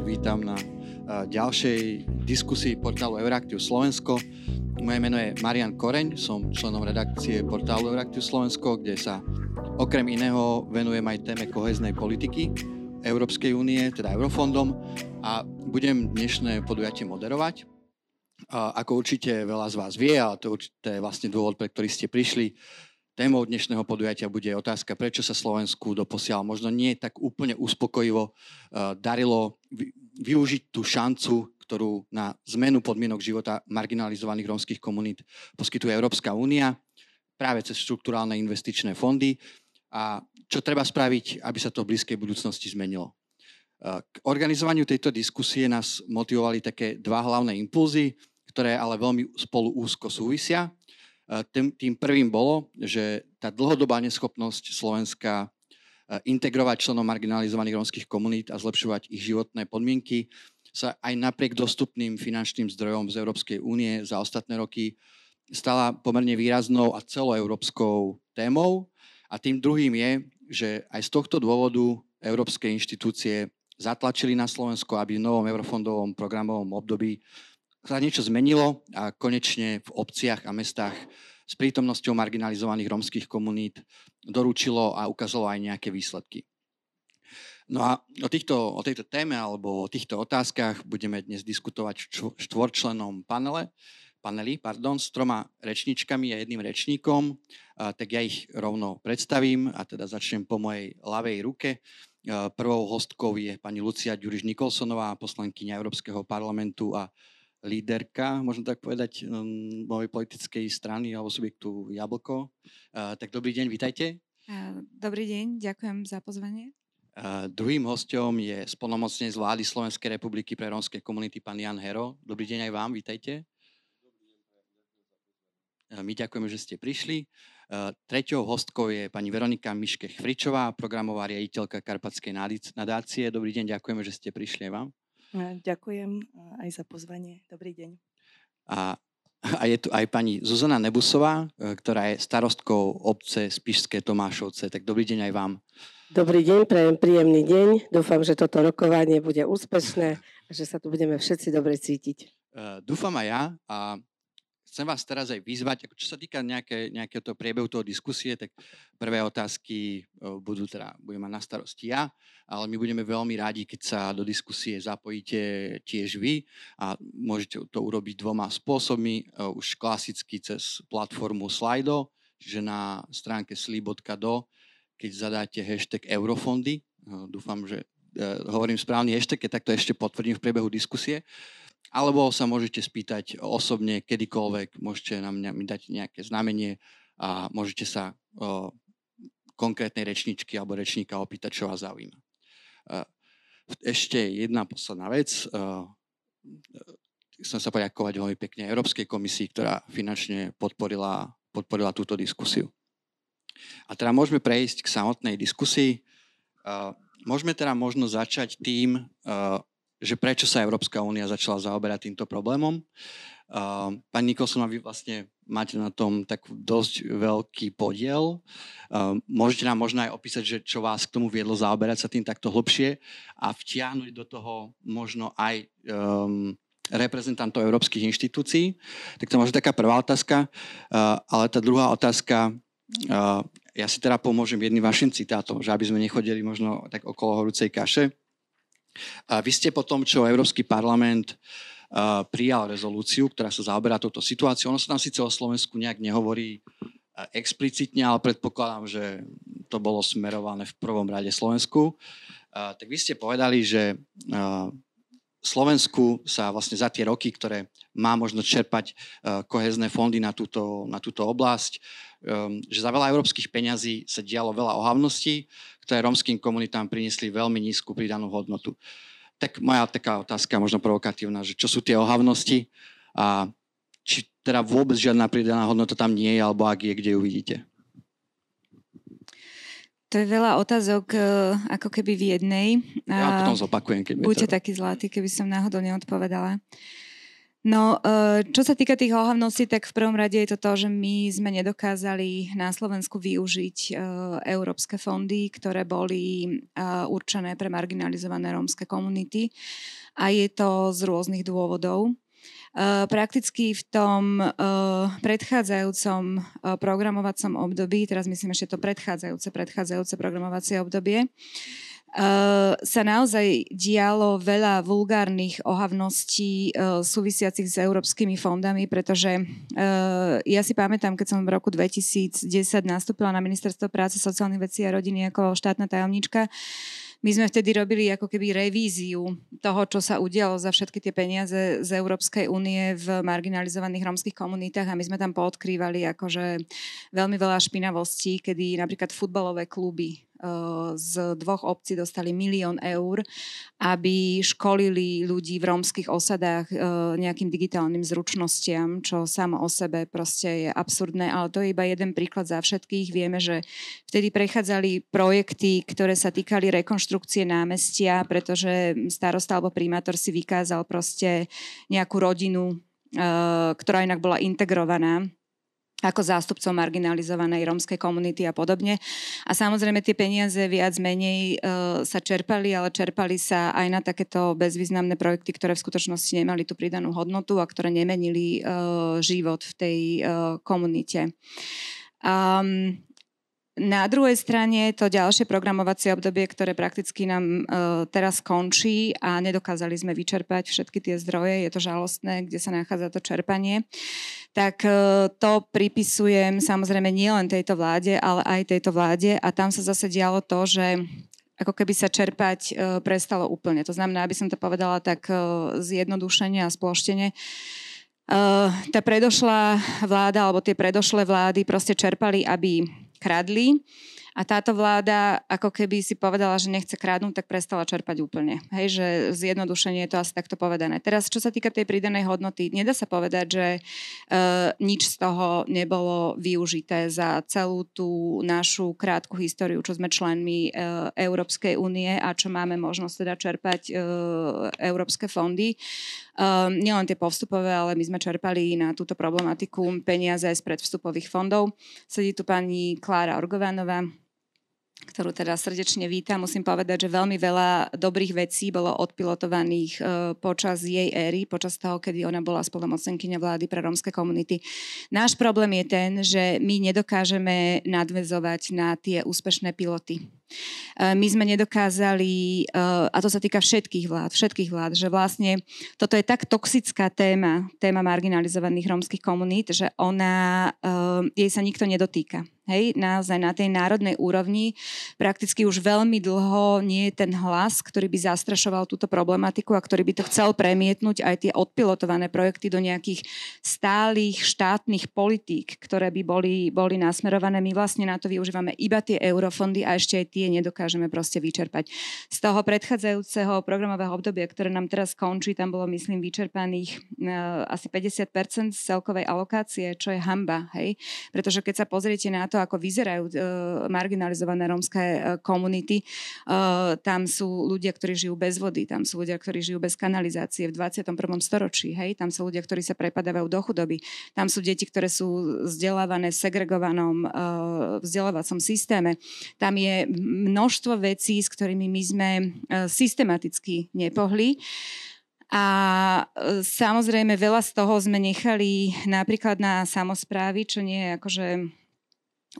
vítam na ďalšej diskusii portálu Euraktiv Slovensko. Moje meno je Marian Koreň, som členom redakcie portálu Euraktiv Slovensko, kde sa okrem iného venujem aj téme koheznej politiky Európskej únie, teda Eurofondom a budem dnešné podujatie moderovať. Ako určite veľa z vás vie, a to je vlastne dôvod, pre ktorý ste prišli, Témou dnešného podujatia bude otázka, prečo sa Slovensku doposiaľ možno nie tak úplne uspokojivo uh, darilo využiť tú šancu, ktorú na zmenu podmienok života marginalizovaných rómskych komunít poskytuje Európska únia práve cez štruktúrálne investičné fondy a čo treba spraviť, aby sa to v blízkej budúcnosti zmenilo. K organizovaniu tejto diskusie nás motivovali také dva hlavné impulzy, ktoré ale veľmi spolu úzko súvisia. Tým, tým prvým bolo, že tá dlhodobá neschopnosť Slovenska integrovať členov marginalizovaných rómskych komunít a zlepšovať ich životné podmienky sa aj napriek dostupným finančným zdrojom z Európskej únie za ostatné roky stala pomerne výraznou a celoeurópskou témou. A tým druhým je, že aj z tohto dôvodu európske inštitúcie zatlačili na Slovensko, aby v novom eurofondovom programovom období sa niečo zmenilo a konečne v obciach a mestách s prítomnosťou marginalizovaných romských komunít doručilo a ukázalo aj nejaké výsledky. No a o, týchto, o tejto téme alebo o týchto otázkach budeme dnes diskutovať v štvorčlenom panele, paneli pardon, s troma rečničkami a jedným rečníkom. A, tak ja ich rovno predstavím a teda začnem po mojej ľavej ruke. Prvou hostkou je pani Lucia Ďuriš Nikolsonová, poslankyňa Európskeho parlamentu a líderka, možno tak povedať, um, mojej politickej strany alebo subjektu Jablko. Uh, tak dobrý deň, vítajte. Dobrý deň, ďakujem za pozvanie. Uh, druhým hostom je spolnomocnec z vlády Slovenskej republiky pre rómske komunity, pán Jan Hero. Dobrý deň aj vám, vítajte. Uh, my ďakujeme, že ste prišli. Treťou hostkou je pani Veronika Miške Chvričová, programová riaditeľka Karpatskej nadácie. Dobrý deň, ďakujeme, že ste prišli aj vám. Ďakujem aj za pozvanie. Dobrý deň. A, a je tu aj pani Zuzana Nebusová, e, ktorá je starostkou obce Spišské Tomášovce. Tak dobrý deň aj vám. Dobrý deň, prajem príjemný deň. Dúfam, že toto rokovanie bude úspešné a že sa tu budeme všetci dobre cítiť. Uh, dúfam aj ja a chcem vás teraz aj vyzvať, ako čo sa týka nejaké, nejakého toho priebehu toho diskusie, tak prvé otázky budú teda, budem mať na starosti ja, ale my budeme veľmi radi, keď sa do diskusie zapojíte tiež vy a môžete to urobiť dvoma spôsobmi, už klasicky cez platformu Slido, čiže na stránke sli.do, keď zadáte hashtag eurofondy, dúfam, že e, hovorím správny hashtag, keď takto ešte potvrdím v priebehu diskusie, alebo sa môžete spýtať osobne kedykoľvek, môžete mňa mi dať nejaké znamenie a môžete sa o, konkrétnej rečničky alebo rečníka opýtať, čo vás zaujíma. Ešte jedna posledná vec. Chcem sa poďakovať veľmi pekne Európskej komisii, ktorá finančne podporila, podporila túto diskusiu. A teda môžeme prejsť k samotnej diskusii. Môžeme teda možno začať tým, že prečo sa Európska únia začala zaoberať týmto problémom. Uh, pani Nikolson, vy vlastne máte na tom tak dosť veľký podiel. Uh, môžete nám možno aj opísať, že čo vás k tomu viedlo zaoberať sa tým takto hlbšie a vtiahnuť do toho možno aj um, reprezentantov európskych inštitúcií. Tak to možno taká prvá otázka. Ale tá druhá otázka, ja si teda pomôžem jedným vašim citátom, že aby sme nechodili možno tak okolo horúcej kaše. A vy ste po tom, čo Európsky parlament prijal rezolúciu, ktorá sa zaoberá touto situáciou, ono sa tam síce o Slovensku nejak nehovorí explicitne, ale predpokladám, že to bolo smerované v prvom rade Slovensku. Tak vy ste povedali, že Slovensku sa vlastne za tie roky, ktoré má možno čerpať uh, kohezné fondy na túto, na túto oblasť, um, že za veľa európskych peňazí sa dialo veľa ohavností, ktoré rómským komunitám priniesli veľmi nízku pridanú hodnotu. Tak moja taká otázka, možno provokatívna, že čo sú tie ohavnosti a či teda vôbec žiadna pridaná hodnota tam nie je, alebo ak je, kde ju vidíte? To je veľa otázok e, ako keby v jednej. Ja potom zopakujem. Keď Buďte taký zlatý, keby som náhodou neodpovedala. No, e, čo sa týka tých ohavností, tak v prvom rade je to to, že my sme nedokázali na Slovensku využiť e, európske fondy, ktoré boli určené pre marginalizované rómske komunity a je to z rôznych dôvodov. Prakticky v tom predchádzajúcom programovacom období, teraz myslím ešte to predchádzajúce, predchádzajúce programovacie obdobie, sa naozaj dialo veľa vulgárnych ohavností súvisiacich s európskymi fondami, pretože ja si pamätám, keď som v roku 2010 nastúpila na Ministerstvo práce, sociálnych vecí a rodiny ako štátna tajomnička, my sme vtedy robili ako keby revíziu toho, čo sa udialo za všetky tie peniaze z Európskej únie v marginalizovaných rómskych komunitách a my sme tam poodkrývali akože veľmi veľa špinavostí, kedy napríklad futbalové kluby z dvoch obcí dostali milión eur, aby školili ľudí v rómskych osadách e, nejakým digitálnym zručnostiam, čo samo o sebe proste je absurdné, ale to je iba jeden príklad za všetkých. Vieme, že vtedy prechádzali projekty, ktoré sa týkali rekonštrukcie námestia, pretože starosta alebo primátor si vykázal proste nejakú rodinu, e, ktorá inak bola integrovaná ako zástupcom marginalizovanej rómskej komunity a podobne. A samozrejme tie peniaze viac menej e, sa čerpali, ale čerpali sa aj na takéto bezvýznamné projekty, ktoré v skutočnosti nemali tú pridanú hodnotu a ktoré nemenili e, život v tej e, komunite. Um, na druhej strane to ďalšie programovacie obdobie, ktoré prakticky nám e, teraz končí a nedokázali sme vyčerpať všetky tie zdroje, je to žalostné, kde sa nachádza to čerpanie, tak e, to pripisujem samozrejme nielen tejto vláde, ale aj tejto vláde a tam sa zase dialo to, že ako keby sa čerpať e, prestalo úplne. To znamená, aby som to povedala tak e, zjednodušene a sploštene, tá predošlá vláda alebo tie predošlé vlády proste čerpali, aby kradli a táto vláda ako keby si povedala, že nechce kradnúť, tak prestala čerpať úplne. Hej, že zjednodušenie je to asi takto povedané. Teraz, čo sa týka tej pridanej hodnoty, nedá sa povedať, že uh, nič z toho nebolo využité za celú tú našu krátku históriu, čo sme členmi uh, Európskej únie a čo máme možnosť teda čerpať uh, európske fondy. Um, nielen tie povstupové, ale my sme čerpali na túto problematiku peniaze z predvstupových fondov. Sedí tu pani Klára Orgovanová, ktorú teda srdečne vítam. Musím povedať, že veľmi veľa dobrých vecí bolo odpilotovaných uh, počas jej éry, počas toho, kedy ona bola spolomocnenkyňa vlády pre rómske komunity. Náš problém je ten, že my nedokážeme nadvezovať na tie úspešné piloty. Uh, my sme nedokázali, uh, a to sa týka všetkých vlád, všetkých vlád, že vlastne toto je tak toxická téma, téma marginalizovaných rómskych komunít, že ona, jej sa nikto nedotýka. Hej, naozaj na tej národnej úrovni prakticky už veľmi dlho nie je ten hlas, ktorý by zastrašoval túto problematiku a ktorý by to chcel premietnúť aj tie odpilotované projekty do nejakých stálych štátnych politík, ktoré by boli, boli nasmerované. My vlastne na to využívame iba tie eurofondy a ešte aj tie nedokážeme proste vyčerpať. Z toho predchádzajúceho programového obdobia, ktoré nám teraz končí, tam bolo myslím vyčerpaných uh, asi 50% z celkovej alokácie, čo je hamba. Hej? Pretože keď sa pozriete na to, ako vyzerajú uh, marginalizované rómske uh, komunity. Tam sú ľudia, ktorí žijú bez vody, tam sú ľudia, ktorí žijú bez kanalizácie v 21. storočí, hej? tam sú ľudia, ktorí sa prepadávajú do chudoby, tam sú deti, ktoré sú vzdelávané v segregovanom vzdelávacom systéme. Tam je množstvo vecí, s ktorými my sme uh, systematicky nepohli. A samozrejme veľa z toho sme nechali napríklad na samozprávy, čo nie je akože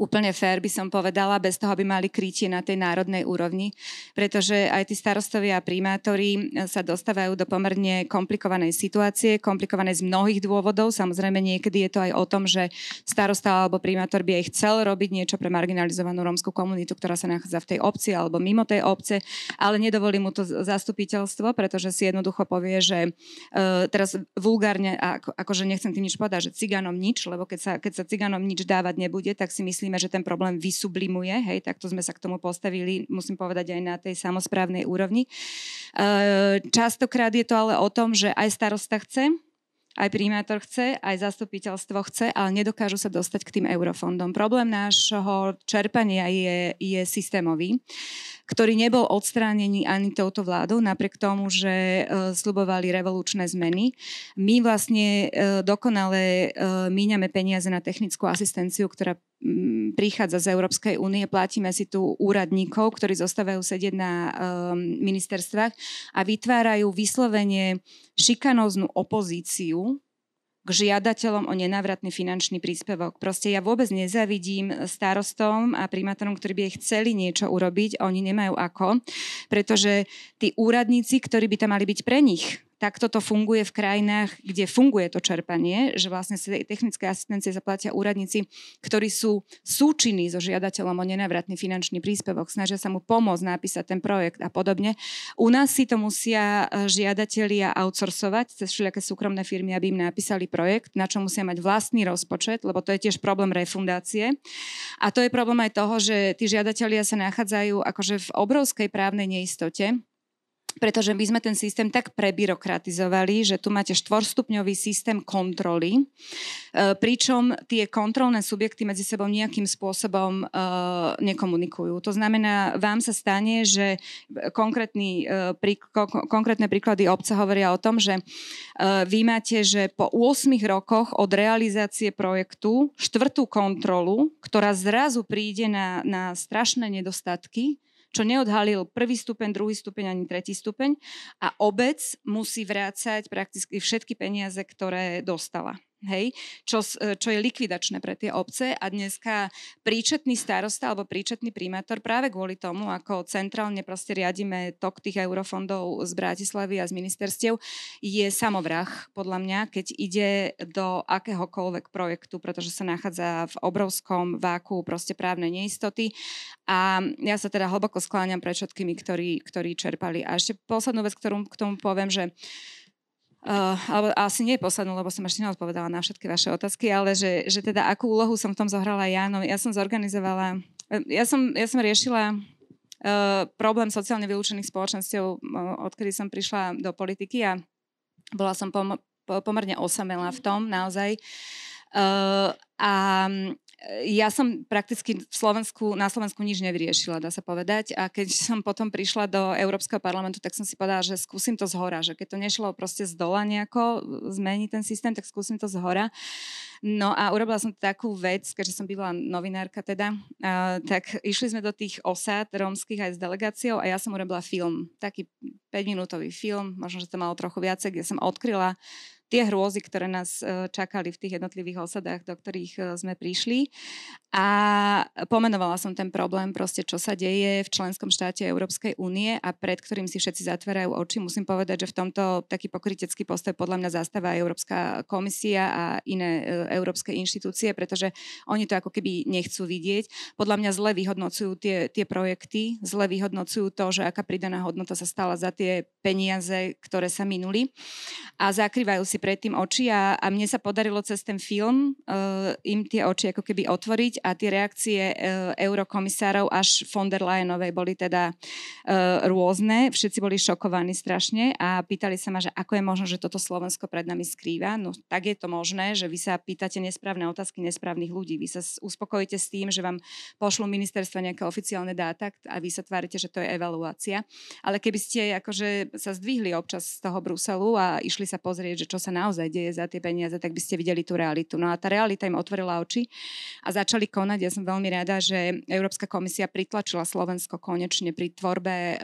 úplne fér by som povedala, bez toho, aby mali krytie na tej národnej úrovni, pretože aj tí starostovia a primátori e, sa dostávajú do pomerne komplikovanej situácie, komplikovanej z mnohých dôvodov. Samozrejme niekedy je to aj o tom, že starosta alebo primátor by aj chcel robiť niečo pre marginalizovanú rómskú komunitu, ktorá sa nachádza v tej obci alebo mimo tej obce, ale nedovolí mu to zastupiteľstvo, pretože si jednoducho povie, že uh, teraz vulgárne, ako, akože nechcem tým nič povedať, že cigánom nič, lebo keď sa, keď sa cigánom nič dávať nebude, tak si myslím, myslíme, že ten problém vysublimuje, hej, takto sme sa k tomu postavili, musím povedať aj na tej samozprávnej úrovni. E, častokrát je to ale o tom, že aj starosta chce, aj primátor chce, aj zastupiteľstvo chce, ale nedokážu sa dostať k tým eurofondom. Problém nášho čerpania je, je systémový, ktorý nebol odstránený ani touto vládou, napriek tomu, že uh, slubovali revolučné zmeny. My vlastne uh, dokonale uh, míňame peniaze na technickú asistenciu, ktorá um, prichádza z Európskej únie. Platíme si tu úradníkov, ktorí zostávajú sedieť na ministerstvách a vytvárajú vyslovene šikanóznu opozíciu k žiadateľom o nenávratný finančný príspevok. Proste ja vôbec nezavidím starostom a primátorom, ktorí by chceli niečo urobiť, oni nemajú ako, pretože tí úradníci, ktorí by tam mali byť pre nich, tak toto funguje v krajinách, kde funguje to čerpanie, že vlastne sa technické asistencie zaplatia úradníci, ktorí sú súčinní so žiadateľom o nenávratný finančný príspevok, snažia sa mu pomôcť napísať ten projekt a podobne. U nás si to musia e, žiadatelia outsourcovať cez všelijaké súkromné firmy, aby im napísali projekt, na čo musia mať vlastný rozpočet, lebo to je tiež problém refundácie. A to je problém aj toho, že tí žiadatelia sa nachádzajú akože v obrovskej právnej neistote, pretože my sme ten systém tak prebyrokratizovali, že tu máte štvorstupňový systém kontroly, e, pričom tie kontrolné subjekty medzi sebou nejakým spôsobom e, nekomunikujú. To znamená, vám sa stane, že konkrétny, e, konkrétne príklady obce hovoria o tom, že vy máte, že po 8 rokoch od realizácie projektu štvrtú kontrolu, ktorá zrazu príde na, na strašné nedostatky, čo neodhalil prvý stupeň, druhý stupeň ani tretí stupeň. A obec musí vrácať prakticky všetky peniaze, ktoré dostala hej, čo, e, čo je likvidačné pre tie obce a dneska príčetný starosta alebo príčetný primátor práve kvôli tomu, ako centrálne proste riadíme tok tých eurofondov z Bratislavy a z ministerstiev, je samovrah podľa mňa, keď ide do akéhokoľvek projektu, pretože sa nachádza v obrovskom váku proste právnej neistoty a ja sa teda hlboko skláňam pred všetkými, ktorí, ktorí čerpali. A ešte poslednú vec, ktorú k tomu poviem, že Uh, alebo asi nie poslednú, lebo som ešte neodpovedala na všetky vaše otázky, ale že, že teda akú úlohu som v tom zohrala ja. No, ja som zorganizovala, eh, ja som, ja som riešila uh, problém sociálne vylúčených spoločenstiev, odkedy som prišla do politiky a bola som pom- pomerne osamelá v tom naozaj. Uh, a ja som prakticky v Slovensku, na Slovensku nič nevyriešila, dá sa povedať. A keď som potom prišla do Európskeho parlamentu, tak som si povedala, že skúsim to z hora, že keď to nešlo proste z dola nejako zmeniť ten systém, tak skúsim to z hora. No a urobila som takú vec, keďže som bývala novinárka teda, uh, tak išli sme do tých osád rómskych aj s delegáciou a ja som urobila film, taký 5-minútový film, možno, že to malo trochu viacej, kde som odkryla tie hrôzy, ktoré nás e, čakali v tých jednotlivých osadách, do ktorých e, sme prišli. A pomenovala som ten problém, proste čo sa deje v členskom štáte Európskej únie a pred ktorým si všetci zatvárajú oči. Musím povedať, že v tomto taký pokrytecký postoj podľa mňa zastáva Európska komisia a iné e, európske inštitúcie, pretože oni to ako keby nechcú vidieť. Podľa mňa zle vyhodnocujú tie, tie projekty, zle vyhodnocujú to, že aká pridaná hodnota sa stala za tie peniaze, ktoré sa minuli a zakrývajú si predtým oči a, a mne sa podarilo cez ten film uh, im tie oči ako keby otvoriť a tie reakcie uh, eurokomisárov až von der Leyenovej boli teda uh, rôzne. Všetci boli šokovaní strašne a pýtali sa ma, že ako je možné, že toto Slovensko pred nami skrýva. No tak je to možné, že vy sa pýtate nesprávne otázky nesprávnych ľudí. Vy sa uspokojíte s tým, že vám pošlú ministerstva nejaké oficiálne dáta a vy sa tvárite, že to je evaluácia. Ale keby ste akože sa zdvihli občas z toho Bruselu a išli sa pozrieť, že čo sa naozaj deje za tie peniaze, tak by ste videli tú realitu. No a tá realita im otvorila oči a začali konať. Ja som veľmi rada, že Európska komisia pritlačila Slovensko konečne pri tvorbe e,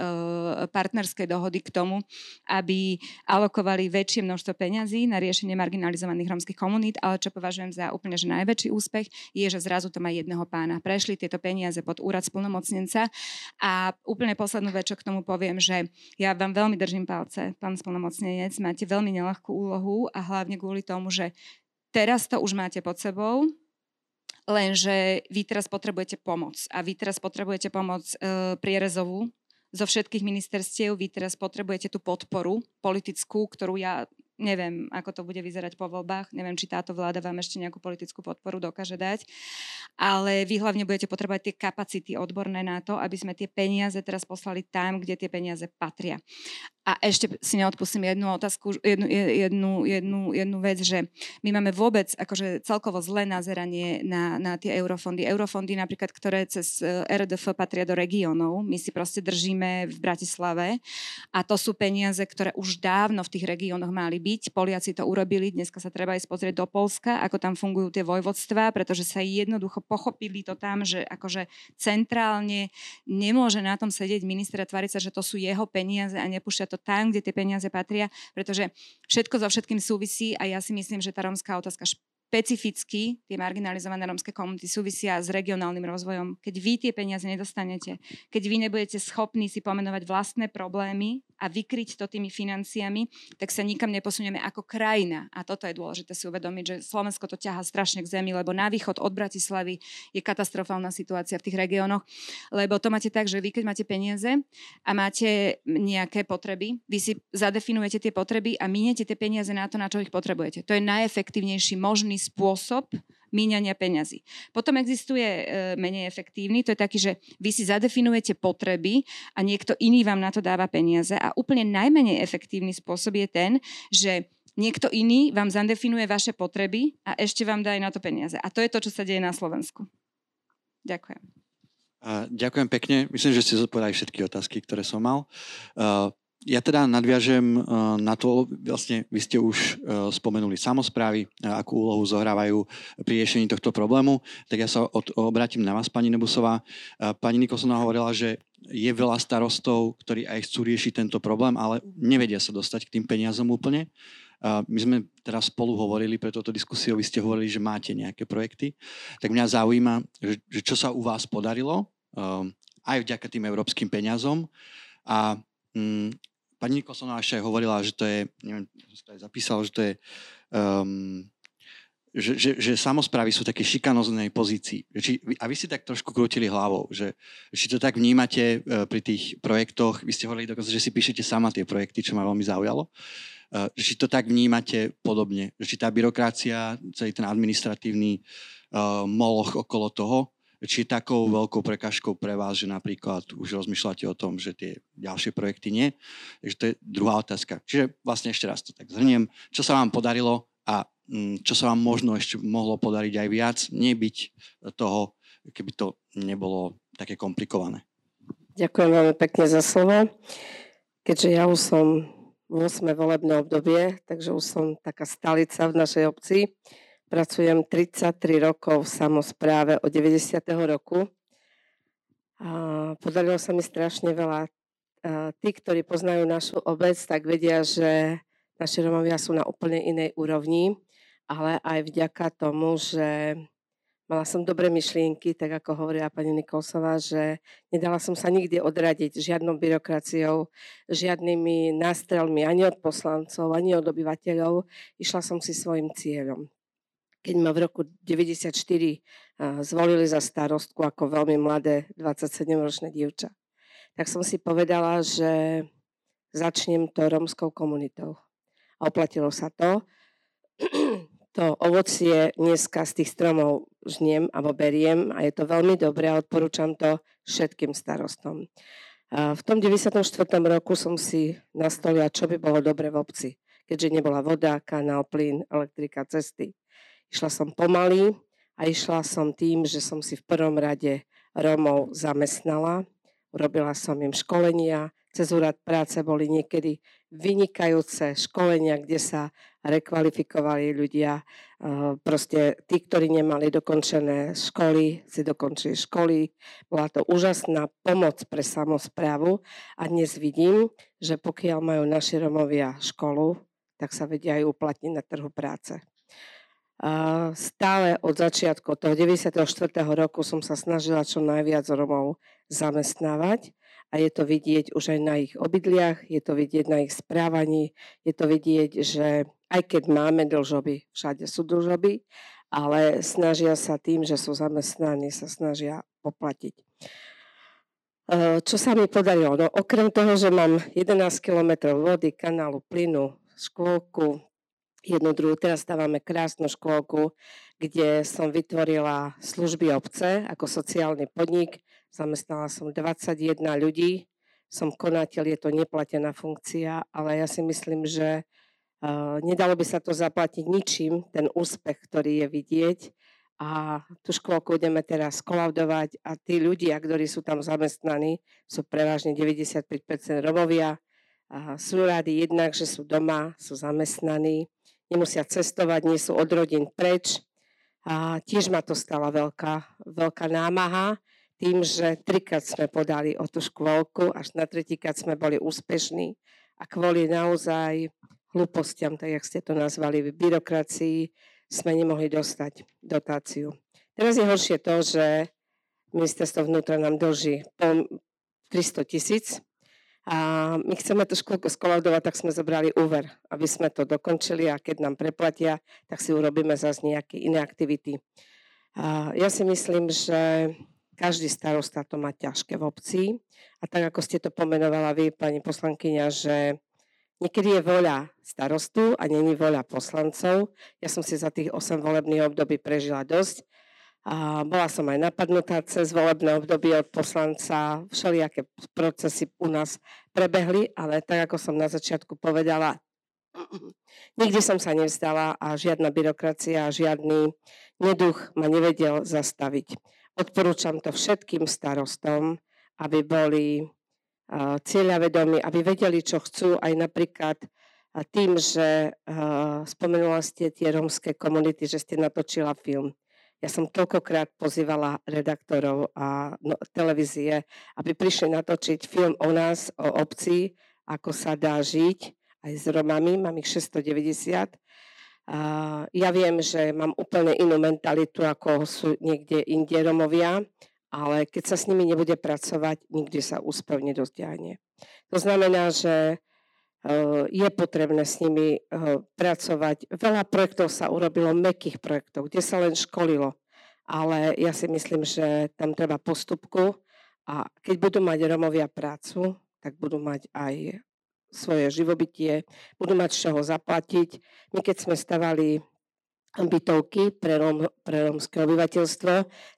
partnerskej dohody k tomu, aby alokovali väčšie množstvo peňazí na riešenie marginalizovaných rómskych komunít, ale čo považujem za úplne že najväčší úspech, je, že zrazu to má jedného pána. Prešli tieto peniaze pod úrad splnomocnenca a úplne poslednú vec, čo k tomu poviem, že ja vám veľmi držím palce, pán splnomocnenec, máte veľmi nelahkú úlohu a hlavne kvôli tomu, že teraz to už máte pod sebou, lenže vy teraz potrebujete pomoc a vy teraz potrebujete pomoc e, prierezovú zo všetkých ministerstiev, vy teraz potrebujete tú podporu politickú, ktorú ja Neviem, ako to bude vyzerať po voľbách. Neviem, či táto vláda vám ešte nejakú politickú podporu dokáže dať. Ale vy hlavne budete potrebovať tie kapacity odborné na to, aby sme tie peniaze teraz poslali tam, kde tie peniaze patria. A ešte si neodpustím jednu otázku, jednu, jednu, jednu, jednu vec, že my máme vôbec akože celkovo zlé nazeranie na, na tie eurofondy. Eurofondy napríklad, ktoré cez e, RDF patria do regiónov, my si proste držíme v Bratislave a to sú peniaze, ktoré už dávno v tých regiónoch mali byť. Poliaci to urobili, dneska sa treba aj pozrieť do Polska, ako tam fungujú tie vojvodstva, pretože sa jednoducho pochopili to tam, že akože centrálne nemôže na tom sedieť minister a tváriť sa, že to sú jeho peniaze a nepúšťa to tam, kde tie peniaze patria, pretože všetko so všetkým súvisí a ja si myslím, že tá romská otázka špecificky tie marginalizované rómske komunity súvisia s regionálnym rozvojom. Keď vy tie peniaze nedostanete, keď vy nebudete schopní si pomenovať vlastné problémy a vykryť to tými financiami, tak sa nikam neposunieme ako krajina. A toto je dôležité si uvedomiť, že Slovensko to ťaha strašne k zemi, lebo na východ od Bratislavy je katastrofálna situácia v tých regiónoch, lebo to máte tak, že vy keď máte peniaze a máte nejaké potreby, vy si zadefinujete tie potreby a miniete tie peniaze na to, na čo ich potrebujete. To je najefektívnejší možný spôsob míňania peňazí. Potom existuje e, menej efektívny, to je taký, že vy si zadefinujete potreby a niekto iný vám na to dáva peniaze a úplne najmenej efektívny spôsob je ten, že niekto iný vám zadefinuje vaše potreby a ešte vám dá aj na to peniaze. A to je to, čo sa deje na Slovensku. Ďakujem. ďakujem pekne. Myslím, že ste zodpovedali všetky otázky, ktoré som mal. Uh, ja teda nadviažem eh, na to, vlastne vy ste už eh, spomenuli samozprávy, eh, akú úlohu zohrávajú pri riešení tohto problému, tak ja sa od, obrátim na vás, pani Nebusová. Pani Nikolsonová hovorila, že je veľa starostov, ktorí aj chcú riešiť tento problém, ale nevedia sa dostať k tým peniazom úplne. My sme teraz spolu hovorili pre túto diskusiu, vy ste hovorili, že máte nejaké projekty. Tak mňa zaujíma, že, že čo sa u vás podarilo, aj vďaka tým európskym peniazom a mm, pani Nikolsonová ešte hovorila, že to je, neviem, že to je zapísal, že to je, um, že, že, že samozprávy sú také šikanoznej pozícii. Či, a vy si tak trošku krútili hlavou, že či to tak vnímate uh, pri tých projektoch, vy ste hovorili dokonca, že si píšete sama tie projekty, čo ma veľmi zaujalo, uh, či to tak vnímate podobne, či tá byrokracia, celý ten administratívny uh, moloch okolo toho, či je takou veľkou prekažkou pre vás, že napríklad už rozmýšľate o tom, že tie ďalšie projekty nie. Takže to je druhá otázka. Čiže vlastne ešte raz to tak zhrniem. Čo sa vám podarilo a mm, čo sa vám možno ešte mohlo podariť aj viac, nebyť toho, keby to nebolo také komplikované. Ďakujem veľmi pekne za slovo. Keďže ja už som v 8. volebné obdobie, takže už som taká stalica v našej obci, Pracujem 33 rokov v samozpráve od 90. roku. A podarilo sa mi strašne veľa. A tí, ktorí poznajú našu obec, tak vedia, že naši Romovia sú na úplne inej úrovni, ale aj vďaka tomu, že mala som dobré myšlienky, tak ako hovorila pani Nikolsová, že nedala som sa nikdy odradiť žiadnou byrokraciou, žiadnymi nástrelmi ani od poslancov, ani od obyvateľov. Išla som si svojim cieľom keď ma v roku 94 zvolili za starostku ako veľmi mladé 27-ročné dievča, tak som si povedala, že začnem to romskou komunitou. A oplatilo sa to. To ovocie dneska z tých stromov žniem alebo beriem a je to veľmi dobré a odporúčam to všetkým starostom. V tom 94. roku som si nastolila, čo by bolo dobre v obci, keďže nebola voda, kanál, plyn, elektrika, cesty. Išla som pomaly a išla som tým, že som si v prvom rade Romov zamestnala. Urobila som im školenia, cez úrad práce boli niekedy vynikajúce školenia, kde sa rekvalifikovali ľudia. Proste tí, ktorí nemali dokončené školy, si dokončili školy. Bola to úžasná pomoc pre samozprávu a dnes vidím, že pokiaľ majú naši Romovia školu, tak sa vedia aj uplatniť na trhu práce stále od začiatku toho 94. roku som sa snažila čo najviac Romov zamestnávať a je to vidieť už aj na ich obydliach, je to vidieť na ich správaní, je to vidieť, že aj keď máme dlžoby, všade sú dlžoby, ale snažia sa tým, že sú zamestnaní, sa snažia poplatiť. Čo sa mi podarilo? No, okrem toho, že mám 11 km vody, kanálu, plynu, škôlku, jednu druhú. Teraz dávame krásnu škôlku, kde som vytvorila služby obce ako sociálny podnik. Zamestnala som 21 ľudí som konateľ, je to neplatená funkcia, ale ja si myslím, že uh, nedalo by sa to zaplatiť ničím, ten úspech, ktorý je vidieť a tú škôlku ideme teraz kolaudovať a tí ľudia, ktorí sú tam zamestnaní, sú prevažne 95% Romovia. A sú rádi jednak, že sú doma, sú zamestnaní, nemusia cestovať, nie sú od rodín preč. A tiež ma to stala veľká, veľká námaha tým, že trikrát sme podali o tú škôlku, až na tretíkrát sme boli úspešní a kvôli naozaj hlúpostiam, tak jak ste to nazvali, v byrokracii, sme nemohli dostať dotáciu. Teraz je horšie to, že ministerstvo vnútra nám dlží 300 tisíc a my chceme to škôlku skolaudovať, tak sme zobrali úver, aby sme to dokončili a keď nám preplatia, tak si urobíme zase nejaké iné aktivity. A ja si myslím, že každý starosta to má ťažké v obci a tak ako ste to pomenovala vy, pani poslankyňa, že Niekedy je voľa starostu a není voľa poslancov. Ja som si za tých 8 volebných období prežila dosť. Bola som aj napadnutá cez volebné obdobie od poslanca. Všelijaké procesy u nás prebehli, ale tak ako som na začiatku povedala, nikdy som sa nevzdala a žiadna byrokracia, žiadny neduch ma nevedel zastaviť. Odporúčam to všetkým starostom, aby boli cieľavedomí, aby vedeli, čo chcú, aj napríklad tým, že spomenula ste tie rómske komunity, že ste natočila film. Ja som toľkokrát pozývala redaktorov a no, televízie, aby prišli natočiť film o nás, o obci, ako sa dá žiť aj s Romami, mám ich 690. A ja viem, že mám úplne inú mentalitu, ako sú niekde inde Romovia ale keď sa s nimi nebude pracovať, nikdy sa úspev nedosiahne. To znamená, že je potrebné s nimi pracovať. Veľa projektov sa urobilo, mekých projektov, kde sa len školilo. Ale ja si myslím, že tam treba postupku a keď budú mať Romovia prácu, tak budú mať aj svoje živobytie, budú mať z čoho zaplatiť. My keď sme stavali bytovky pre, Róm, pre rómske obyvateľstvo,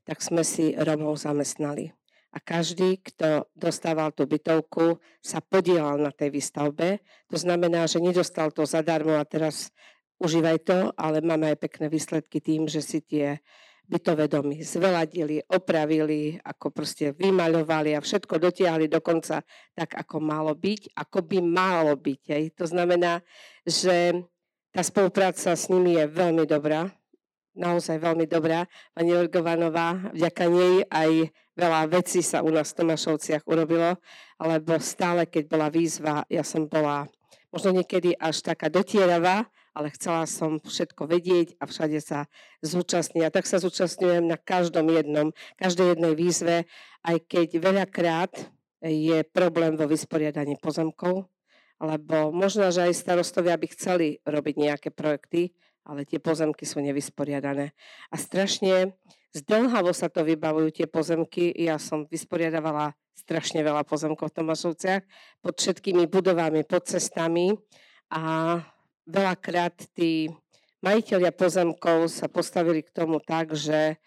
tak sme si Rómov zamestnali. A každý, kto dostával tú bytovku, sa podielal na tej výstavbe. To znamená, že nedostal to zadarmo a teraz užívaj to, ale máme aj pekné výsledky tým, že si tie bytové domy zveladili, opravili, ako proste vymaľovali a všetko dotiahli dokonca tak, ako malo byť, ako by malo byť. Hej. To znamená, že tá spolupráca s nimi je veľmi dobrá, naozaj veľmi dobrá. Pani Orgovanová, vďaka nej aj veľa vecí sa u nás v Tomášovciach urobilo, alebo stále, keď bola výzva, ja som bola možno niekedy až taká dotieravá, ale chcela som všetko vedieť a všade sa zúčastniť. A tak sa zúčastňujem na každom jednom, každej jednej výzve, aj keď veľakrát je problém vo vysporiadaní pozemkov, lebo možno, že aj starostovia by chceli robiť nejaké projekty, ale tie pozemky sú nevysporiadané. A strašne zdlhavo sa to vybavujú tie pozemky. Ja som vysporiadavala strašne veľa pozemkov v Tomášovciach pod všetkými budovami, pod cestami a veľakrát tí majiteľia pozemkov sa postavili k tomu tak, že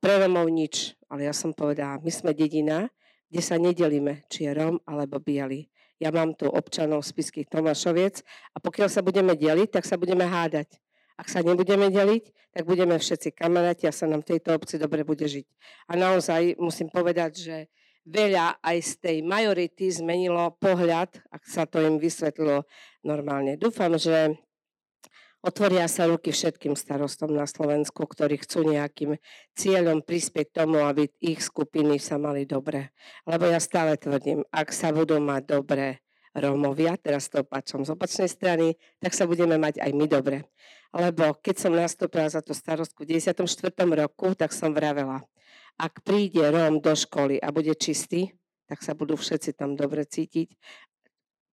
pre Romov nič, ale ja som povedala, my sme dedina, kde sa nedelíme, či je Rom alebo Bielý ja mám tu občanov spiských Tomášoviec a pokiaľ sa budeme deliť, tak sa budeme hádať. Ak sa nebudeme deliť, tak budeme všetci kamaráti a sa nám v tejto obci dobre bude žiť. A naozaj musím povedať, že veľa aj z tej majority zmenilo pohľad, ak sa to im vysvetlilo normálne. Dúfam, že Otvoria sa ruky všetkým starostom na Slovensku, ktorí chcú nejakým cieľom prispieť tomu, aby ich skupiny sa mali dobre. Lebo ja stále tvrdím, ak sa budú mať dobre Rómovia, teraz to opačom z opačnej strany, tak sa budeme mať aj my dobre. Lebo keď som nastúpila za tú starostku v 94. roku, tak som vravela, ak príde Róm do školy a bude čistý, tak sa budú všetci tam dobre cítiť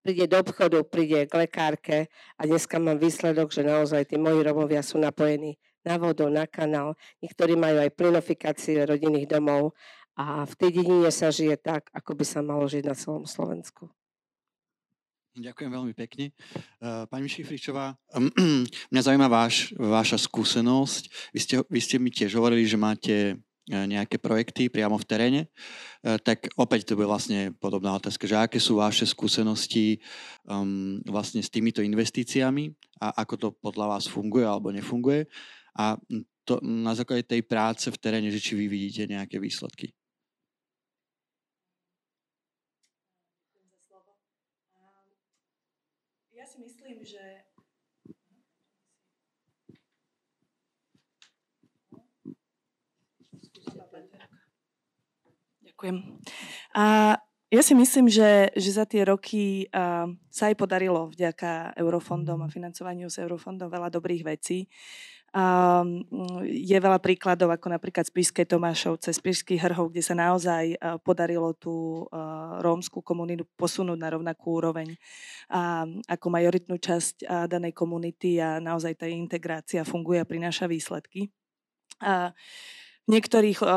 príde do obchodu, príde k lekárke a dneska mám výsledok, že naozaj tí moji Romovia sú napojení na vodu, na kanál. Niektorí majú aj plinofikácie rodinných domov a v tej dedine sa žije tak, ako by sa malo žiť na celom Slovensku. Ďakujem veľmi pekne. Eh, pani Šifričová, mňa zaujíma váš, váša skúsenosť. Vy ste, vy ste mi tiež hovorili, že máte nejaké projekty priamo v teréne, tak opäť to bude vlastne podobná otázka, že aké sú vaše skúsenosti um, vlastne s týmito investíciami a ako to podľa vás funguje alebo nefunguje a to, na základe tej práce v teréne, že či vy vidíte nejaké výsledky. Ďakujem. A ja si myslím, že, že za tie roky uh, sa aj podarilo vďaka eurofondom a financovaniu z eurofondom veľa dobrých vecí. Um, je veľa príkladov, ako napríklad Spišské Tomášovce, Spišský Hrhov, kde sa naozaj uh, podarilo tú uh, rómskú komunitu posunúť na rovnakú úroveň a, ako majoritnú časť uh, danej komunity a naozaj tá integrácia funguje a prináša výsledky. Uh, v niektorých uh,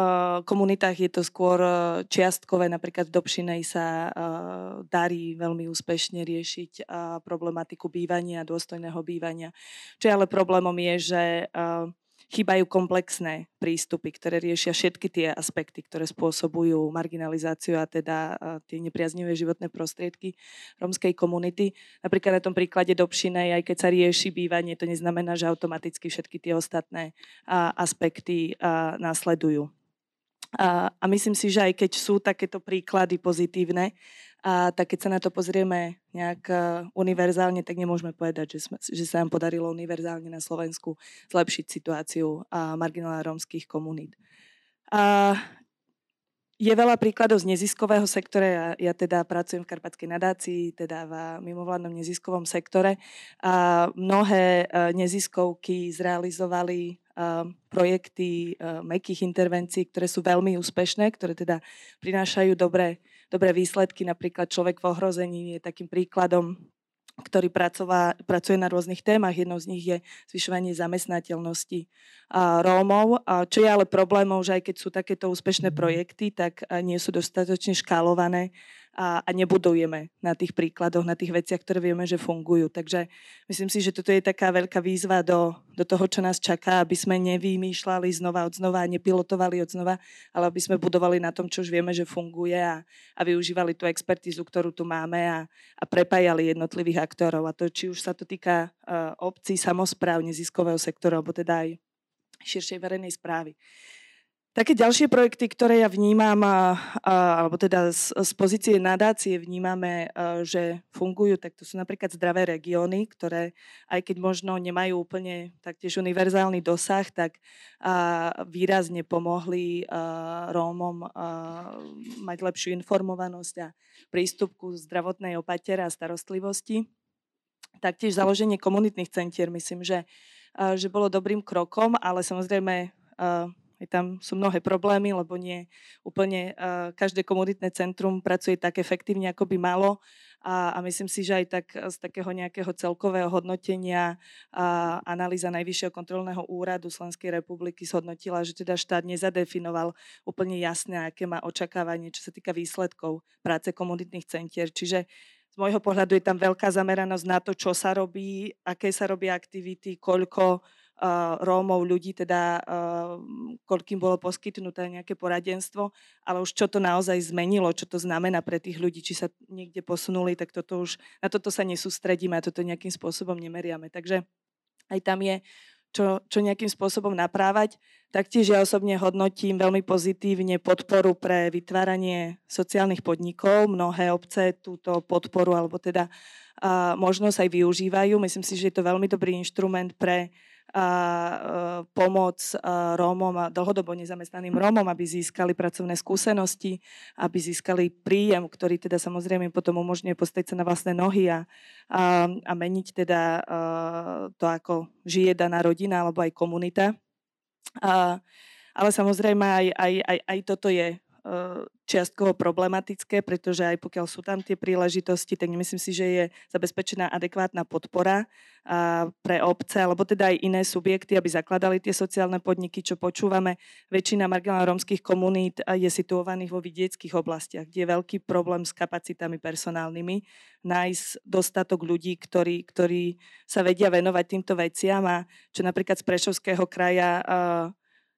komunitách je to skôr uh, čiastkové, napríklad v Dobšinej sa uh, darí veľmi úspešne riešiť uh, problematiku bývania, dôstojného bývania. Čo ale problémom je, že uh, chýbajú komplexné prístupy, ktoré riešia všetky tie aspekty, ktoré spôsobujú marginalizáciu a teda tie nepriaznivé životné prostriedky rómskej komunity. Napríklad na tom príklade Dobšinej, aj keď sa rieši bývanie, to neznamená, že automaticky všetky tie ostatné aspekty následujú. A, a myslím si, že aj keď sú takéto príklady pozitívne, a tak keď sa na to pozrieme nejak e, univerzálne, tak nemôžeme povedať, že, sme, že sa nám podarilo univerzálne na Slovensku zlepšiť situáciu a marginálnych rómskych komunít. A je veľa príkladov z neziskového sektora. Ja, ja teda pracujem v Karpatskej nadácii, teda v mimovládnom neziskovom sektore. A mnohé e, neziskovky zrealizovali uh, projekty uh, mekých intervencií, ktoré sú veľmi úspešné, ktoré teda prinášajú dobré dobré výsledky. Napríklad človek v ohrození je takým príkladom ktorý pracová, pracuje na rôznych témach. Jednou z nich je zvyšovanie zamestnateľnosti Rómov, čo je ale problémom, že aj keď sú takéto úspešné projekty, tak nie sú dostatočne škálované a, a nebudujeme na tých príkladoch, na tých veciach, ktoré vieme, že fungujú. Takže myslím si, že toto je taká veľká výzva do, do toho, čo nás čaká, aby sme nevymýšľali znova od znova, nepilotovali od znova, ale aby sme budovali na tom, čo už vieme, že funguje a, a využívali tú expertízu, ktorú tu máme a, a prepájali jednotlivých aktorov. A to, či už sa to týka uh, obcí, samozpráv, neziskového sektora, alebo teda aj širšej verejnej správy. Také ďalšie projekty, ktoré ja vnímam, alebo teda z, pozície nadácie vnímame, a, že fungujú, tak to sú napríklad zdravé regióny, ktoré aj keď možno nemajú úplne taktiež univerzálny dosah, tak výrazne pomohli a, Rómom a, mať lepšiu informovanosť a prístup ku zdravotnej opatere a starostlivosti. Taktiež založenie komunitných centier, myslím, že, že bolo dobrým krokom, ale samozrejme aj tam sú mnohé problémy, lebo nie úplne uh, každé komunitné centrum pracuje tak efektívne, ako by malo. A, a myslím si, že aj tak z takého nejakého celkového hodnotenia a analýza Najvyššieho kontrolného úradu Slovenskej republiky zhodnotila, že teda štát nezadefinoval úplne jasné, aké má očakávanie, čo sa týka výsledkov práce komunitných centier. Čiže z môjho pohľadu je tam veľká zameranosť na to, čo sa robí, aké sa robia aktivity, koľko Rómov, ľudí, teda koľkým bolo poskytnuté nejaké poradenstvo, ale už čo to naozaj zmenilo, čo to znamená pre tých ľudí, či sa niekde posunuli, tak toto už, na toto sa nesústredíme a toto nejakým spôsobom nemeriame. Takže aj tam je čo, čo nejakým spôsobom naprávať. Taktiež ja osobne hodnotím veľmi pozitívne podporu pre vytváranie sociálnych podnikov. Mnohé obce túto podporu alebo teda a možnosť aj využívajú. Myslím si, že je to veľmi dobrý inštrument pre pomoc Rómom a dlhodobo nezamestnaným Rómom, aby získali pracovné skúsenosti, aby získali príjem, ktorý teda samozrejme potom umožňuje postaviť sa na vlastné nohy a, a, a meniť teda to, ako žije daná rodina alebo aj komunita. A, ale samozrejme aj, aj, aj, aj toto je čiastkovo problematické, pretože aj pokiaľ sú tam tie príležitosti, tak nemyslím si, že je zabezpečená adekvátna podpora pre obce, alebo teda aj iné subjekty, aby zakladali tie sociálne podniky, čo počúvame. Väčšina marginálnych rómskych komunít je situovaných vo vidieckých oblastiach, kde je veľký problém s kapacitami personálnymi, nájsť dostatok ľudí, ktorí, ktorí sa vedia venovať týmto veciam a čo napríklad z Prešovského kraja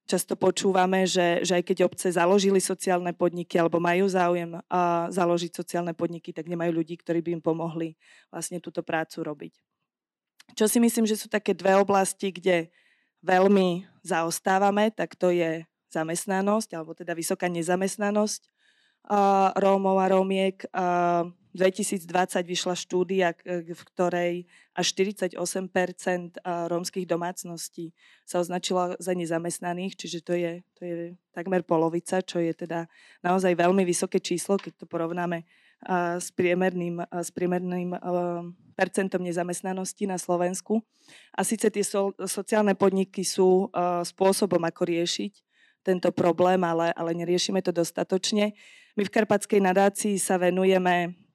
často počúvame, že, že aj keď obce založili sociálne podniky alebo majú záujem uh, založiť sociálne podniky, tak nemajú ľudí, ktorí by im pomohli vlastne túto prácu robiť. Čo si myslím, že sú také dve oblasti, kde veľmi zaostávame, tak to je zamestnanosť, alebo teda vysoká nezamestnanosť Rómov a Rómiek. Uh, 2020 vyšla štúdia, v ktorej až 48% rómskych domácností sa označila za nezamestnaných, čiže to je, to je takmer polovica, čo je teda naozaj veľmi vysoké číslo, keď to porovnáme s priemerným, s priemerným percentom nezamestnanosti na Slovensku. A síce tie so, sociálne podniky sú spôsobom, ako riešiť tento problém, ale, ale neriešime to dostatočne. My v Karpatskej nadácii sa venujeme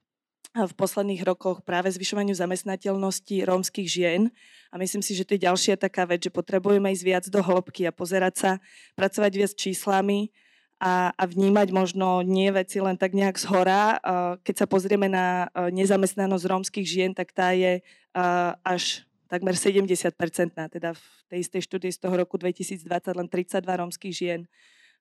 v posledných rokoch práve zvyšovaniu zamestnateľnosti rómskych žien. A myslím si, že to je ďalšia taká vec, že potrebujeme ísť viac do hĺbky a pozerať sa, pracovať viac číslami a, a vnímať možno nie veci len tak nejak z hora. Keď sa pozrieme na nezamestnanosť rómskych žien, tak tá je až takmer 70-percentná. Teda v tej istej štúdii z toho roku 2020 len 32 rómskych žien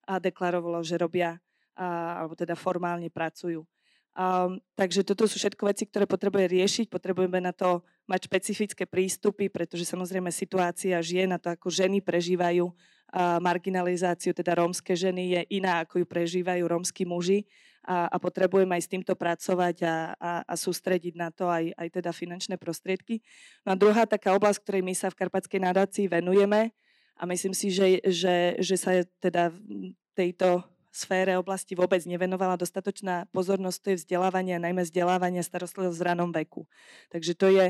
deklarovalo, že robia alebo teda formálne pracujú. Um, takže toto sú všetko veci, ktoré potrebuje riešiť. Potrebujeme na to mať špecifické prístupy, pretože samozrejme situácia žien a to, ako ženy prežívajú uh, marginalizáciu, teda rómske ženy, je iná, ako ju prežívajú rómsky muži. A, a potrebujeme aj s týmto pracovať a, a, a sústrediť na to aj, aj teda finančné prostriedky. No a druhá taká oblasť, ktorej my sa v Karpatskej nadácii venujeme, a myslím si, že, že, že sa teda tejto sfére oblasti vôbec nevenovala dostatočná pozornosť, to je vzdelávanie, najmä vzdelávanie starostlivosť v ranom veku. Takže to je